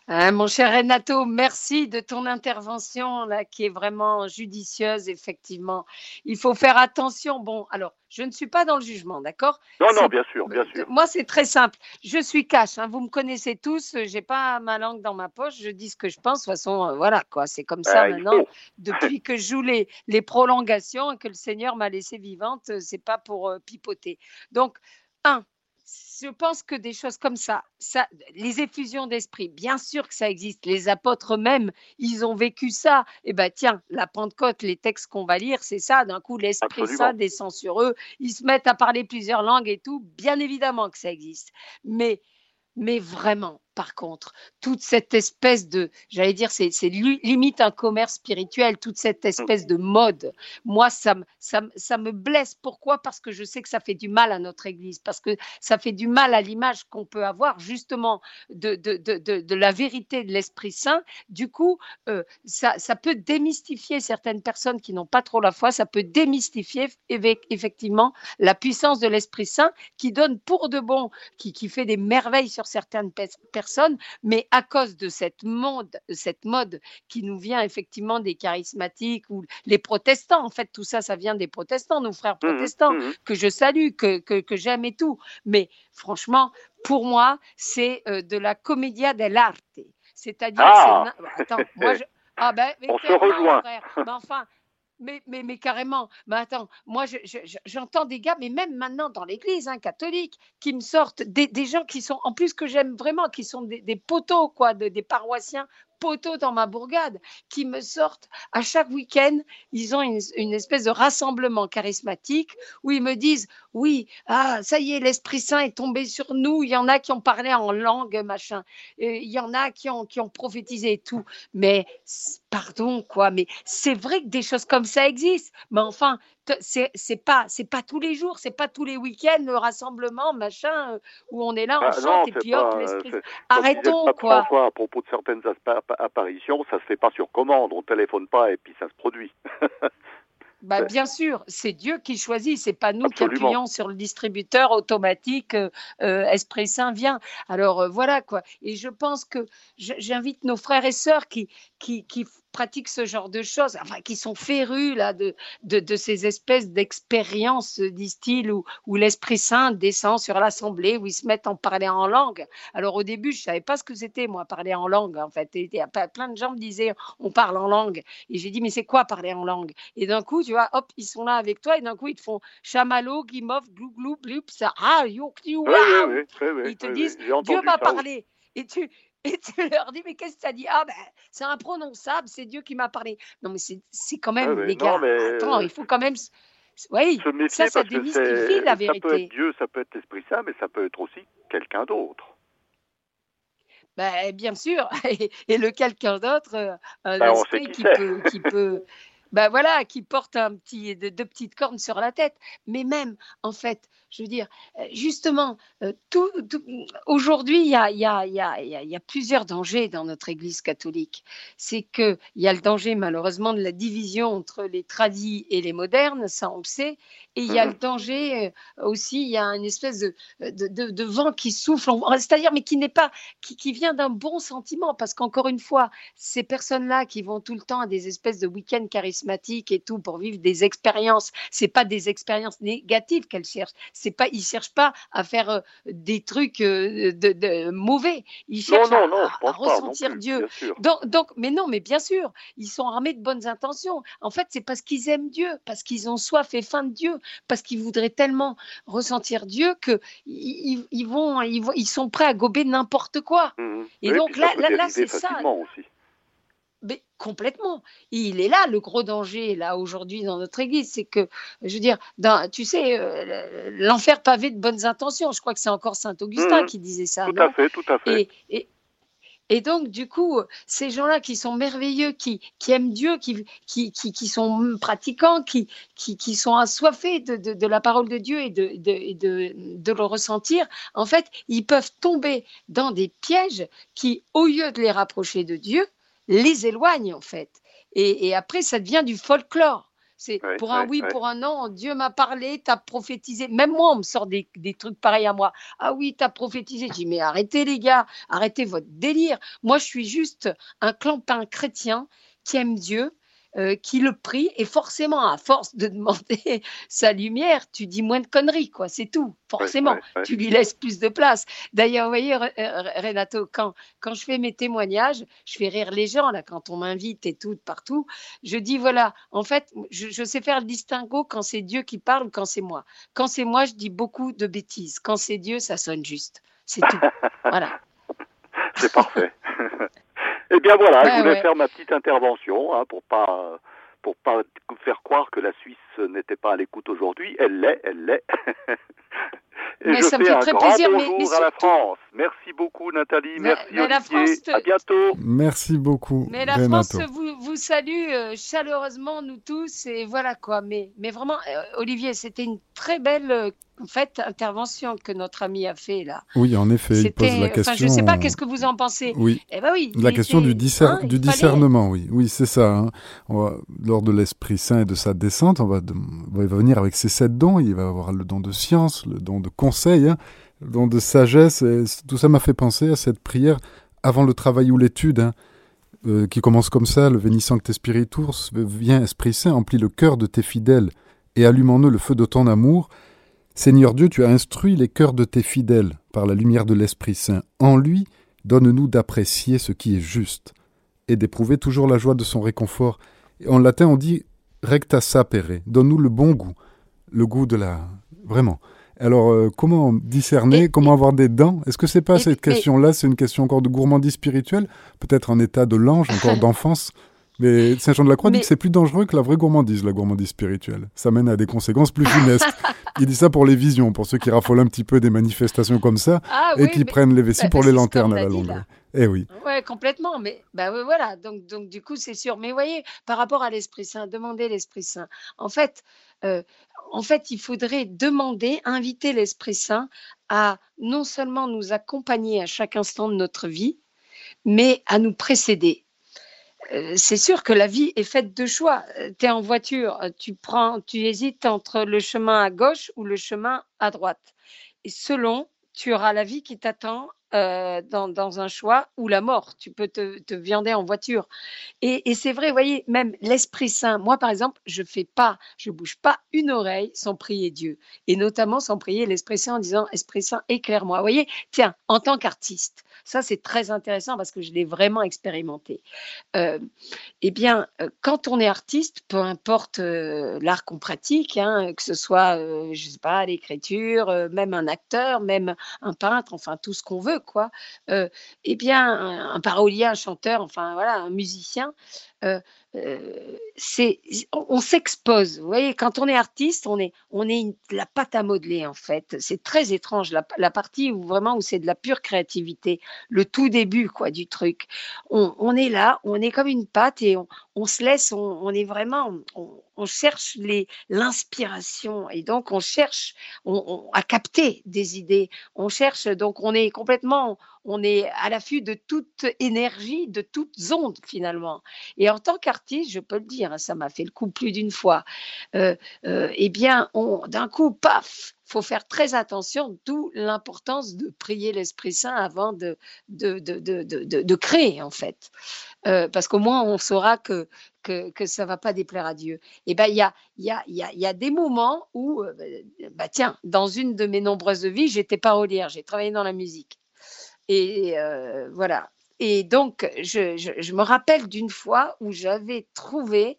Hein, mon cher Renato, merci de ton intervention là, qui est vraiment judicieuse, effectivement. Il faut faire attention. Bon, alors, je ne suis pas dans le jugement, d'accord? Non, non, bien sûr, bien sûr. Moi, c'est très simple. Je suis cash. Hein. Vous me connaissez tous. J'ai pas ma langue dans ma poche. Je dis ce que je pense. De toute façon, euh, voilà, quoi. C'est comme ça ben, maintenant. Depuis que je joue les, les prolongations et que le Seigneur m'a laissée vivante, euh, c'est pas pour euh, pipoter. Donc, un, je pense que des choses comme ça, ça les effusions d'esprit, bien sûr que ça existe. Les apôtres eux-mêmes, ils ont vécu ça. Et eh ben tiens, la Pentecôte, les textes qu'on va lire, c'est ça. D'un coup, l'Esprit Saint descend sur eux. Ils se mettent à parler plusieurs langues et tout. Bien évidemment que ça existe. Mais mais vraiment, par contre, toute cette espèce de, j'allais dire, c'est limite un commerce spirituel, toute cette espèce de mode, moi, ça, ça, ça me blesse. Pourquoi? Parce que je sais que ça fait du mal à notre Église, parce que ça fait du mal à l'image qu'on peut avoir justement de, de, de, de, la vérité de l'Esprit Saint. Du coup, euh, ça, ça peut démystifier certaines personnes qui n'ont pas trop la foi, ça peut démystifier effectivement la puissance de l'Esprit Saint qui donne pour de bon, qui, qui fait des merveilles sur certaines personnes, mais à cause de cette mode, cette mode qui nous vient effectivement des charismatiques ou les protestants, en fait, tout ça, ça vient des protestants, nos frères mmh protestants, mmh que je salue, que, que, j'aime et tout. Mais franchement, pour moi, c'est euh, de la commedia dell'arte. C'est-à-dire, ah attends, moi, je... ah ben, on se rejoint. Mais enfin, mais, mais, mais, carrément, mais attends, moi j'entends des gars, mais même maintenant dans l'église hein, catholique, qui me sortent des, gens qui sont, en plus que j'aime vraiment, qui sont des, des poteaux, quoi, des paroissiens poteaux dans ma bourgade, qui me sortent à chaque week-end, ils ont une, une, espèce de rassemblement charismatique où ils me disent oui, ah, ça y est, l'Esprit Saint est tombé sur nous. Il y en a qui ont parlé en langue, machin. Il y en a qui ont, qui ont prophétisé et tout. Mais, pardon, quoi, mais c'est vrai que des choses comme ça existent. Mais enfin, c'est pas c'est pas tous les jours, c'est pas tous les week-ends le rassemblement machin euh, où on est là, on bah chante et puis hop l'esprit. Arrêtons quoi. à propos de certaines apparitions, ça se fait pas sur commande, on téléphone pas et puis ça se produit. Bah, bien sûr, c'est Dieu qui choisit, c'est pas nous qui appuyons sur le distributeur automatique euh, euh, Esprit Saint vient. Alors voilà quoi. Et je pense que j'invite nos frères et sœurs qui, qui, qui pratiquent ce genre de choses, enfin qui sont férus là de, de, ces espèces d'expériences, disent-ils, où, où l'Esprit Saint descend sur l'assemblée, où ils se mettent en parler en langue. Alors au début, je savais pas ce que c'était moi parler en langue en fait. Et, plein de gens me disaient on parle en langue, et j'ai dit mais c'est quoi parler en langue? Et d'un coup, tu vois, hop, ils sont là avec toi, et d'un coup ils te font chamallow, guimauve, glou glou, bloup, ça, ah, you, you, Ils te disent Dieu m'a parlé. Et tu, et tu leur dis, mais qu'est-ce que ça dit? Ah, ben, c'est imprononçable, c'est Dieu qui m'a parlé. Non, mais c'est quand même, les gars, attends, il faut quand même. Oui, ça, ça démystifie la vérité. Ça peut être Dieu, ça peut être l'Esprit Saint, mais ça peut être aussi quelqu'un d'autre. Ben, bien sûr, et, le quelqu'un d'autre, euh, un ben, esprit qui, peut, qui peut, ben voilà, qui porte un petit, deux de petites cornes sur la tête. Mais même, en fait, je veux dire, justement, tout, aujourd'hui, il y a, y, a, y, a, y a, plusieurs dangers dans notre Église catholique. C'est qu'il y a le danger, malheureusement, de la division entre les tradis et les modernes, ça on le sait. Et il y a le danger euh, aussi, il y a une espèce de, de, de, vent qui souffle, c'est-à-dire, mais qui n'est pas, qui, qui vient d'un bon sentiment, parce qu'encore une fois, ces personnes-là qui vont tout le temps à des espèces de week-ends charismatiques et tout pour vivre des expériences, c'est pas des expériences négatives qu'elles cherchent c'est pas, ils cherchent pas à faire euh, des trucs euh, de, mauvais. Ils cherchent à, ressentir Dieu. Donc, donc, mais non, mais bien sûr, ils sont armés de bonnes intentions. En fait, c'est parce qu'ils aiment Dieu, parce qu'ils ont soif et faim de Dieu, parce qu'ils voudraient tellement ressentir Dieu que ils, vont, ils, sont prêts à gober n'importe quoi. Mmh et donc là, là, là c'est ça. Aussi. Mais complètement. Il est là le gros danger là aujourd'hui dans notre Église, c'est que, je veux dire, dans, tu sais, euh, l'enfer pavé de bonnes intentions. Je crois que c'est encore saint Augustin mmh qui disait ça. Tout à fait, tout à fait. Et, et, donc, du coup, ces gens-là qui sont merveilleux, qui, qui aiment Dieu, qui, qui, qui, sont pratiquants, qui, qui, qui sont assoiffés de, de, de, la parole de Dieu et, de, de, de, le ressentir, en fait, ils peuvent tomber dans des pièges qui, au lieu de les rapprocher de Dieu, les éloigne en fait. Et, après, ça devient du folklore. C'est pour un oui, pour un non. Dieu m'a parlé, t'as prophétisé. Même moi, on me sort des, trucs pareils à moi. Ah oui, t'as prophétisé. Je dis, mais arrêtez les gars, arrêtez votre délire. Moi, je suis juste un clampin chrétien qui aime Dieu, euh, qui le prie, et forcément, à force de demander sa lumière, tu dis moins de conneries, quoi, c'est tout, forcément, tu lui laisses plus de place. D'ailleurs, vous voyez, euh, Renato, quand, quand je fais mes témoignages, je fais rire les gens, là, quand on m'invite et tout, partout, je dis, voilà, en fait, je, je sais faire le distinguo quand c'est Dieu qui parle, quand c'est moi. Quand c'est moi, je dis beaucoup de bêtises. Quand c'est Dieu, ça sonne juste. C'est tout. voilà. C'est parfait. Eh bien voilà, je voulais faire ma petite intervention hein, pour pas pour pas faire croire que la Suisse n'était pas à l'écoute aujourd'hui. Elle l'est, elle l'est. Et mais je ça fais me fait un très grand plaisir, bonjour mais, à la France. Merci beaucoup Nathalie, merci mais Olivier. À bientôt. Merci beaucoup. Mais la France vous, vous salue euh, chaleureusement nous tous et voilà quoi. Mais mais vraiment euh, Olivier, c'était une très belle euh, en fait, intervention que notre ami a fait là. Oui, en effet, il pose la question. je ne sais pas, qu'est-ce que vous en pensez Oui. Eh ben oui. La question du, hein, du discernement, oui, oui, c'est ça. Hein. lors de l'Esprit Saint et de sa descente, on va, va venir avec ses sept dons. Il va avoir le don de science, le don de conseil, hein, le don de sagesse. Et tout ça m'a fait penser à cette prière avant le travail ou l'étude. Euh, qui commence comme ça, le Vénissant que Spiritus, viens Esprit Saint, emplis le cœur de tes fidèles et allume en eux le feu de ton amour, Seigneur Dieu, tu as instruit les cœurs de tes fidèles par la lumière de l'Esprit Saint. En lui, donne-nous d'apprécier ce qui est juste et d'éprouver toujours la joie de son réconfort. En latin, on dit recta sapere. Donne-nous le bon goût, le goût de la. Vraiment. Alors, euh, comment discerner, comment avoir des dents? Est-ce que c'est pas cette question-là? C'est une question encore de gourmandise spirituelle? Peut-être en état de l'ange, encore d'enfance? Mais Saint Jean de la Croix dit que c'est plus dangereux que la vraie gourmandise, la gourmandise spirituelle. Ça mène à des conséquences plus funestes. il dit ça pour les visions, pour ceux qui raffolent un petit peu des manifestations comme ça ah et qui prennent les vessies bah, pour bah, les lanternes à la longue. Eh oui. Ouais, complètement. Mais bah voilà. Donc, donc du coup, c'est sûr. Mais vous voyez, par rapport à l'Esprit Saint, demandez l'Esprit Saint. En fait, euh, en fait, il faudrait demander, inviter l'Esprit Saint à non seulement nous accompagner à chaque instant de notre vie, mais à nous précéder. Euh, c'est sûr que la vie est faite de choix. Euh, tu es en voiture, tu prends, tu hésites entre le chemin à gauche ou le chemin à droite. Et selon, tu auras la vie qui t'attend euh, dans, un choix ou la mort. Tu peux te, viander en voiture. Et, c'est vrai, vous voyez, même l'Esprit Saint, moi par exemple, je fais pas, je bouge pas une oreille sans prier Dieu. Et notamment sans prier l'Esprit Saint en disant Esprit Saint, éclaire-moi. Vous voyez, tiens, en tant qu'artiste, ça c'est très intéressant parce que je l'ai vraiment expérimenté. Euh, eh bien, euh, quand on est artiste, peu importe l'art qu'on pratique, hein, que ce soit, je sais pas, l'écriture, même un acteur, même un peintre, enfin tout ce qu'on veut, quoi, eh bien, un, parolier, un chanteur, enfin voilà, un musicien, euh, euh, on, s'expose. Vous voyez, quand on est artiste, on est, on est la pâte à modeler en fait. C'est très étrange la, partie où vraiment où c'est de la pure créativité, le tout début quoi du truc. On, est là, on est comme une pâte et on, se laisse, on, est vraiment, on, cherche l'inspiration et donc on cherche à capter des idées. On cherche donc on est complètement on est à l'affût de toute énergie, de toutes ondes finalement. Et en tant qu'artiste, je peux le dire, hein, ça m'a fait le coup plus d'une fois, euh, euh, eh bien, d'un coup, paf, faut faire très attention, d'où l'importance de prier l'Esprit Saint avant de, de, de, de créer, en fait. Euh, parce qu'au moins, on saura que, que, que ça ne va pas déplaire à Dieu. Et eh bien, il y a, y, a, y, a, y a des moments où, bah, tiens, dans une de mes nombreuses vies, j'étais parolière, j'ai travaillé dans la musique. Et euh, voilà. Et donc, je, me rappelle d'une fois où j'avais trouvé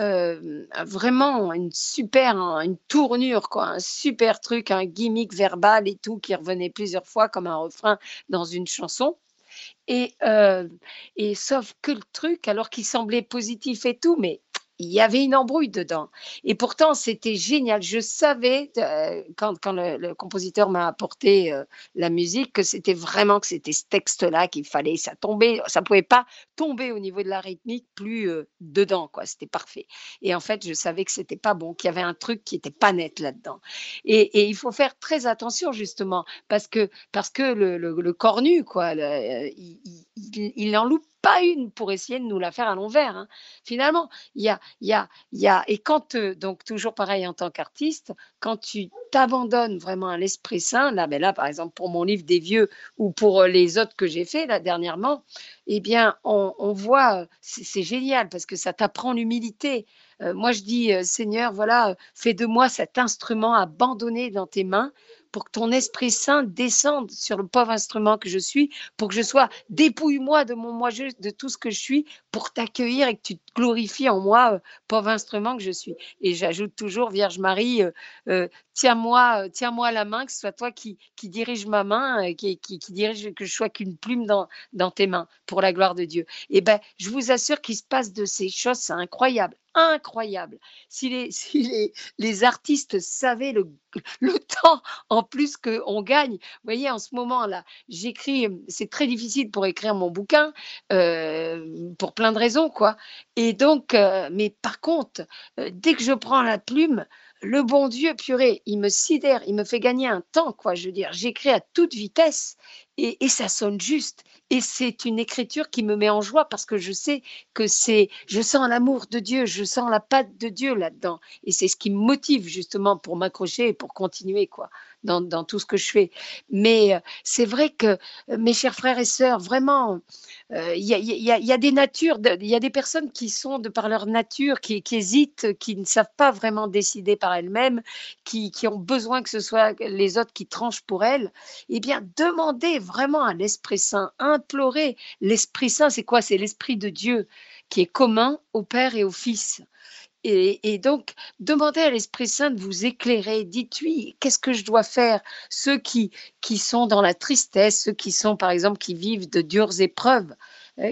euh, vraiment une super, une tournure, quoi, un super truc, un gimmick verbal et tout qui revenait plusieurs fois comme un refrain dans une chanson. Et, euh, et sauf que le truc, alors qu'il semblait positif et tout, mais il y avait une embrouille dedans. Et pourtant, c'était génial. Je savais, euh, quand, quand le, compositeur m'a apporté euh, la musique, que c'était vraiment que c'était ce texte-là qu'il fallait. Ça tombait, ça pouvait pas tomber au niveau de la rythmique plus euh, dedans, quoi. C'était parfait. Et en fait, je savais que c'était pas bon, qu'il y avait un truc qui était pas net là-dedans. Et, il faut faire très attention justement parce que parce que le, le, cornu, quoi, il, il, il en loupe pas une pour essayer de nous la faire à l'envers. Hein. Finalement, il y a, y, a, y a, et quand, euh, donc toujours pareil en tant qu'artiste, quand tu t'abandonnes vraiment à l'Esprit Saint, là, ben là, par exemple, pour mon livre des vieux ou pour euh, les autres que j'ai fait là dernièrement, eh bien, on, voit, c'est génial parce que ça t'apprend l'humilité. Euh, moi, je dis, Seigneur, voilà, fais de moi cet instrument abandonné dans tes mains pour que ton Esprit Saint descende sur le pauvre instrument que je suis, pour que je sois dépouille-moi de mon moi de tout ce que je suis, pour t'accueillir et que tu te glorifies en moi, euh, pauvre instrument que je suis. Et j'ajoute toujours, Vierge Marie, euh, euh, tiens-moi, tiens-moi la main, que ce soit toi qui, dirige ma main, qui, dirige, que je sois qu'une plume dans, dans tes mains, pour la gloire de Dieu. Et ben, je vous assure qu'il se passe de ces choses, c'est incroyable incroyable. Si les, si les, les artistes savaient le, le temps en plus qu'on gagne, vous voyez, en ce moment-là, j'écris, c'est très difficile pour écrire mon bouquin, euh, pour plein de raisons, quoi. Et donc, euh, mais par contre, euh, dès que je prends la plume, le bon Dieu, purée, il me sidère, il me fait gagner un temps, quoi. Je veux dire, j'écris à toute vitesse et, et, ça sonne juste. Et c'est une écriture qui me met en joie parce que je sais que c'est, je sens l'amour de Dieu, je sens la patte de Dieu là-dedans. Et c'est ce qui me motive justement pour m'accrocher et pour continuer, quoi dans, tout ce que je fais. Mais euh, c'est vrai que, euh, mes chers frères et sœurs, vraiment, euh, il y, a, des natures, il y a des personnes qui sont, de par leur nature, qui, hésitent, qui ne savent pas vraiment décider par elles-mêmes, qui, ont besoin que ce soit les autres qui tranchent pour elles. Eh bien, demandez vraiment à l'Esprit Saint, implorez l'Esprit Saint, c'est quoi? C'est l'Esprit de Dieu qui est commun au Père et au Fils. Et, donc, demandez à l'Esprit Saint de vous éclairer. Dites-lui, qu'est-ce que je dois faire? Ceux qui, qui sont dans la tristesse, ceux qui sont, par exemple, qui vivent de dures épreuves,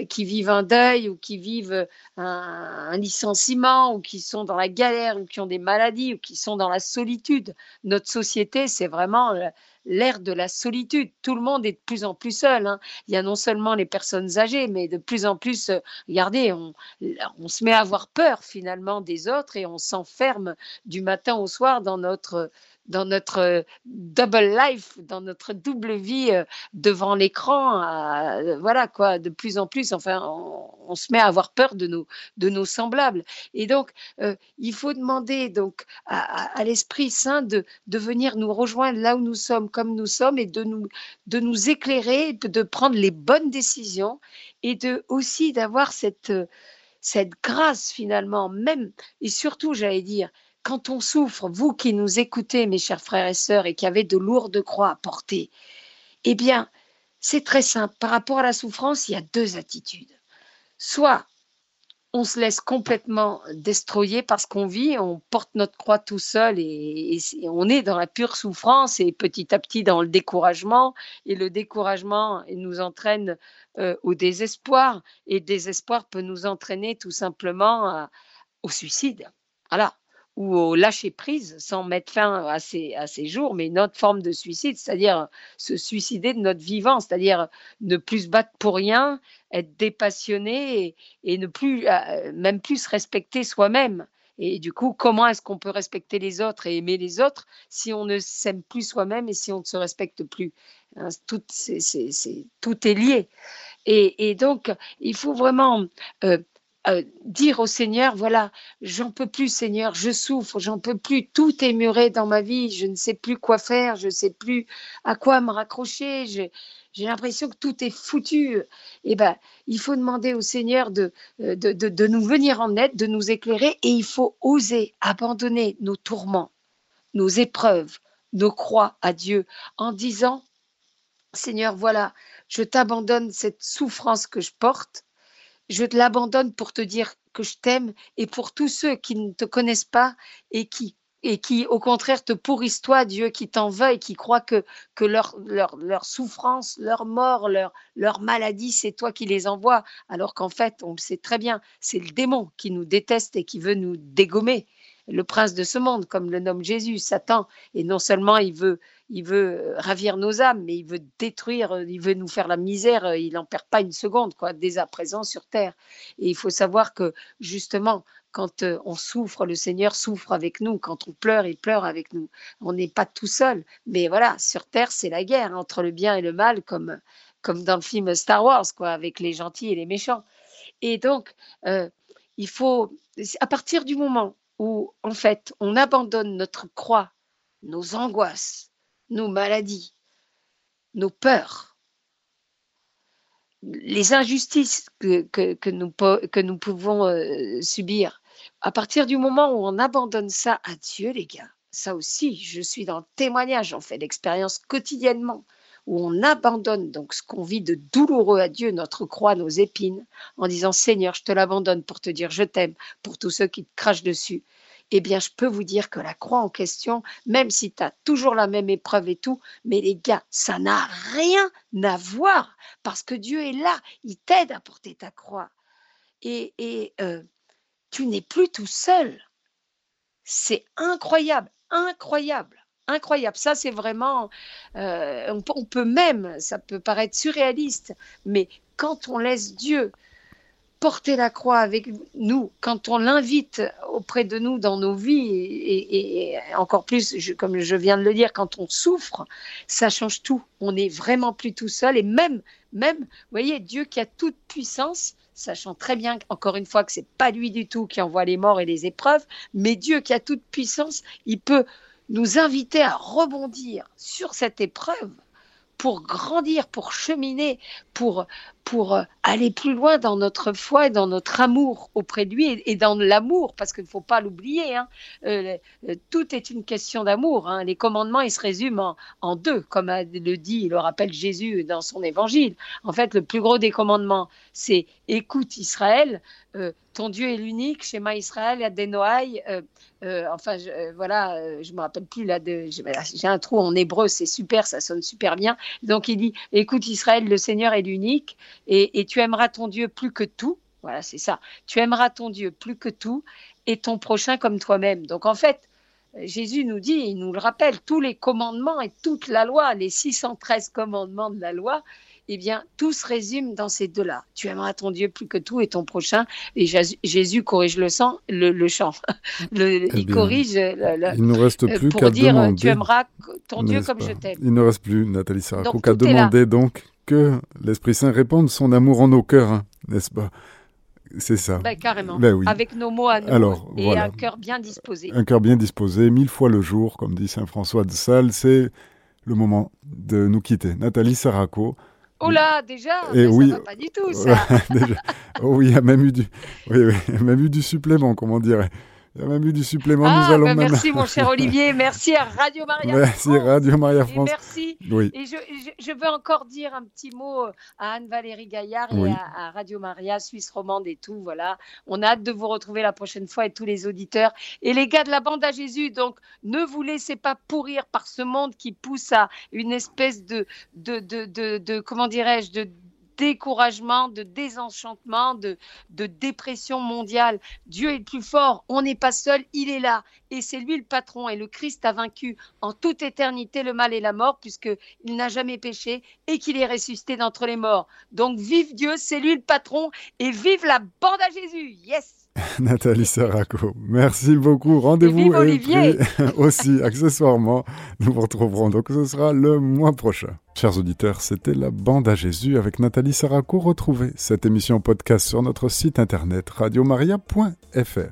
qui vivent un deuil ou qui vivent un, licenciement ou qui sont dans la galère ou qui ont des maladies ou qui sont dans la solitude. Notre société, c'est vraiment l'ère de la solitude. Tout le monde est de plus en plus seul. Hein. Il y a non seulement les personnes âgées, mais de plus en plus, euh, regardez, on, on, se met à avoir peur finalement des autres et on s'enferme du matin au soir dans notre dans notre euh, double life, dans notre double vie euh, devant l'écran, euh, voilà quoi, de plus en plus, enfin, on, se met à avoir peur de nos, semblables. Et donc, il faut demander donc à, l'Esprit Saint de, venir nous rejoindre là où nous sommes, comme nous sommes, et de nous, éclairer, de prendre les bonnes décisions, et de aussi d'avoir cette grâce finalement, même et surtout, j'allais dire, quand on souffre, vous qui nous écoutez, mes chers frères et sœurs, et qui avez de lourdes croix à porter, eh bien, c'est très simple. Par rapport à la souffrance, il y a deux attitudes. Soit on se laisse complètement destroyer parce qu'on vit, on porte notre croix tout seul et, on est dans la pure souffrance et petit à petit dans le découragement. Et le découragement nous entraîne euh, au désespoir et le désespoir peut nous entraîner tout simplement au suicide. Voilà ou au lâcher prise sans mettre fin à ces, jours, mais une autre forme de suicide, c'est-à-dire se suicider de notre vivant, c'est-à-dire ne plus se battre pour rien, être dépassionné et, ne plus, euh, même plus se respecter soi-même. Et du coup, comment est-ce qu'on peut respecter les autres et aimer les autres si on ne s'aime plus soi-même et si on ne se respecte plus hein, tout, est lié. Et, et, donc, il faut vraiment euh, euh, dire au Seigneur, voilà, j'en peux plus, Seigneur, je souffre, j'en peux plus, tout est muré dans ma vie, je ne sais plus quoi faire, je ne sais plus à quoi me raccrocher, j'ai l'impression que tout est foutu. Eh ben, il faut demander au Seigneur de, euh, de, de, de nous venir en aide, de nous éclairer, et il faut oser abandonner nos tourments, nos épreuves, nos croix à Dieu, en disant, Seigneur, voilà, je t'abandonne cette souffrance que je porte je te l'abandonne pour te dire que je t'aime et pour tous ceux qui ne te connaissent pas et qui et qui, au contraire, te pourrissent toi, Dieu, qui t'en et qui croient que, que leur, leur, leur souffrance, leur mort, leur, leur maladie, c'est toi qui les envoies, alors qu'en fait, on le sait très bien, c'est le démon qui nous déteste et qui veut nous dégommer le prince de ce monde, comme le nomme Jésus, Satan. Et non seulement il veut, il veut euh, ravir nos âmes, mais il veut détruire, euh, il veut nous faire la misère. Euh, il n'en perd pas une seconde, quoi, dès à présent sur terre. Et il faut savoir que justement, quand on souffre, le Seigneur souffre avec nous. Quand on pleure, il pleure avec nous. On n'est pas tout seul. Mais voilà, sur terre, c'est la guerre entre le bien et le mal, comme comme dans le film Star Wars, quoi, avec les gentils et les méchants. Et donc, il faut, à partir du moment où en fait on abandonne notre croix, nos angoisses, nos maladies, nos peurs, les injustices que, que, nous, que nous, pouvons euh, subir. À partir du moment où on abandonne ça à Dieu, les gars, ça aussi, je suis dans le témoignage, on fait l'expérience quotidiennement où on abandonne donc ce qu'on vit de douloureux à Dieu, notre croix, nos épines, en disant Seigneur, je te l'abandonne pour te dire je t'aime, pour tous ceux qui te crachent dessus. Eh bien, je peux vous dire que la croix en question, même si tu as toujours la même épreuve et tout, mais les gars, ça n'a rien à voir parce que Dieu est là, il t'aide à porter ta croix. Et, et euh, tu n'es plus tout seul. C'est incroyable, incroyable incroyable. Ça, c'est vraiment, euh, on, peut même, ça peut paraître surréaliste, mais quand on laisse Dieu porter la croix avec nous, quand on l'invite auprès de nous dans nos vies, et, encore plus, comme je viens de le dire, quand on souffre, ça change tout. On n'est vraiment plus tout seul, et même, même, vous voyez, Dieu qui a toute puissance, sachant très bien, encore une fois, que c'est pas lui du tout qui envoie les morts et les épreuves, mais Dieu qui a toute puissance, il peut nous inviter à rebondir sur cette épreuve pour grandir, pour cheminer, pour, pour euh, aller plus loin dans notre foi et dans notre amour auprès de lui et, dans l'amour, parce qu'il ne faut pas l'oublier. Hein. Euh, euh, tout est une question d'amour. Hein. Les commandements, ils se résument en, deux, comme le dit, le rappelle Jésus dans son évangile. En fait, le plus gros des commandements, c'est écoute Israël, ton Dieu est l'unique, Shema Israël, Adenoaï. Euh, euh, enfin, voilà, je me rappelle plus là. J'ai un trou en hébreu, c'est super, ça sonne super bien. Donc il dit écoute Israël, le Seigneur est l'unique. Et, et tu aimeras ton Dieu plus que tout. Voilà, c'est ça. Tu aimeras ton Dieu plus que tout et ton prochain comme toi-même. Donc en fait, Jésus nous dit, il nous le rappelle, tous les commandements et toute la loi, les 613 commandements de la loi, eh bien, tout se résume dans ces deux-là. Tu aimeras ton Dieu plus que tout et ton prochain. Et Jésus corrige le, sang, le, chant. Eh il corrige. il ne reste plus qu'à demander. Tu aimeras ton Dieu comme je t'aime. Il ne reste plus, Nathalie Sarako, qu'à demander donc que l'Esprit Saint réponde son amour en nos cœurs, hein, n'est-ce pas? C'est ça. Ben, carrément. Ben Avec nos mots à nous. Alors, et un cœur bien disposé. Un cœur bien disposé, mille fois le jour, comme dit Saint François de Sales, c'est le moment de nous quitter. Nathalie Saraco. Oh là, déjà et oui, ça va pas du tout, ça. Oh oui, il y a même eu du, oui, oui, même eu du supplément, comment on dirait. Il y a même eu du supplément. Ah, nous allons bah, Merci, mon cher Olivier. Merci à Radio Maria merci, Radio Maria France. merci. Oui. Et je, je, veux encore dire un petit mot à Anne-Valérie Gaillard et à, Radio Maria, Suisse romande et tout. Voilà. On a hâte de vous retrouver la prochaine fois et tous les auditeurs. Et les gars de la bande à Jésus, donc ne vous laissez pas pourrir par ce monde qui pousse à une espèce de, de, de, de, de comment dirais-je, de découragement, de désenchantement, de, de dépression mondiale. Dieu est le plus fort, on n'est pas seul, il est là. Et c'est lui le patron. Et le Christ a vaincu en toute éternité le mal et la mort, puisqu'il n'a jamais péché et qu'il est ressuscité d'entre les morts. Donc vive Dieu, c'est lui le patron, et vive la bande à Jésus. Yes! Nathalie Saraco, merci beaucoup. Rendez-vous et aussi accessoirement, nous vous retrouverons donc ce sera le mois prochain. Chers auditeurs, c'était la bande à Jésus avec Nathalie Saraco. Retrouvez cette émission podcast sur notre site internet radiomaria.fr.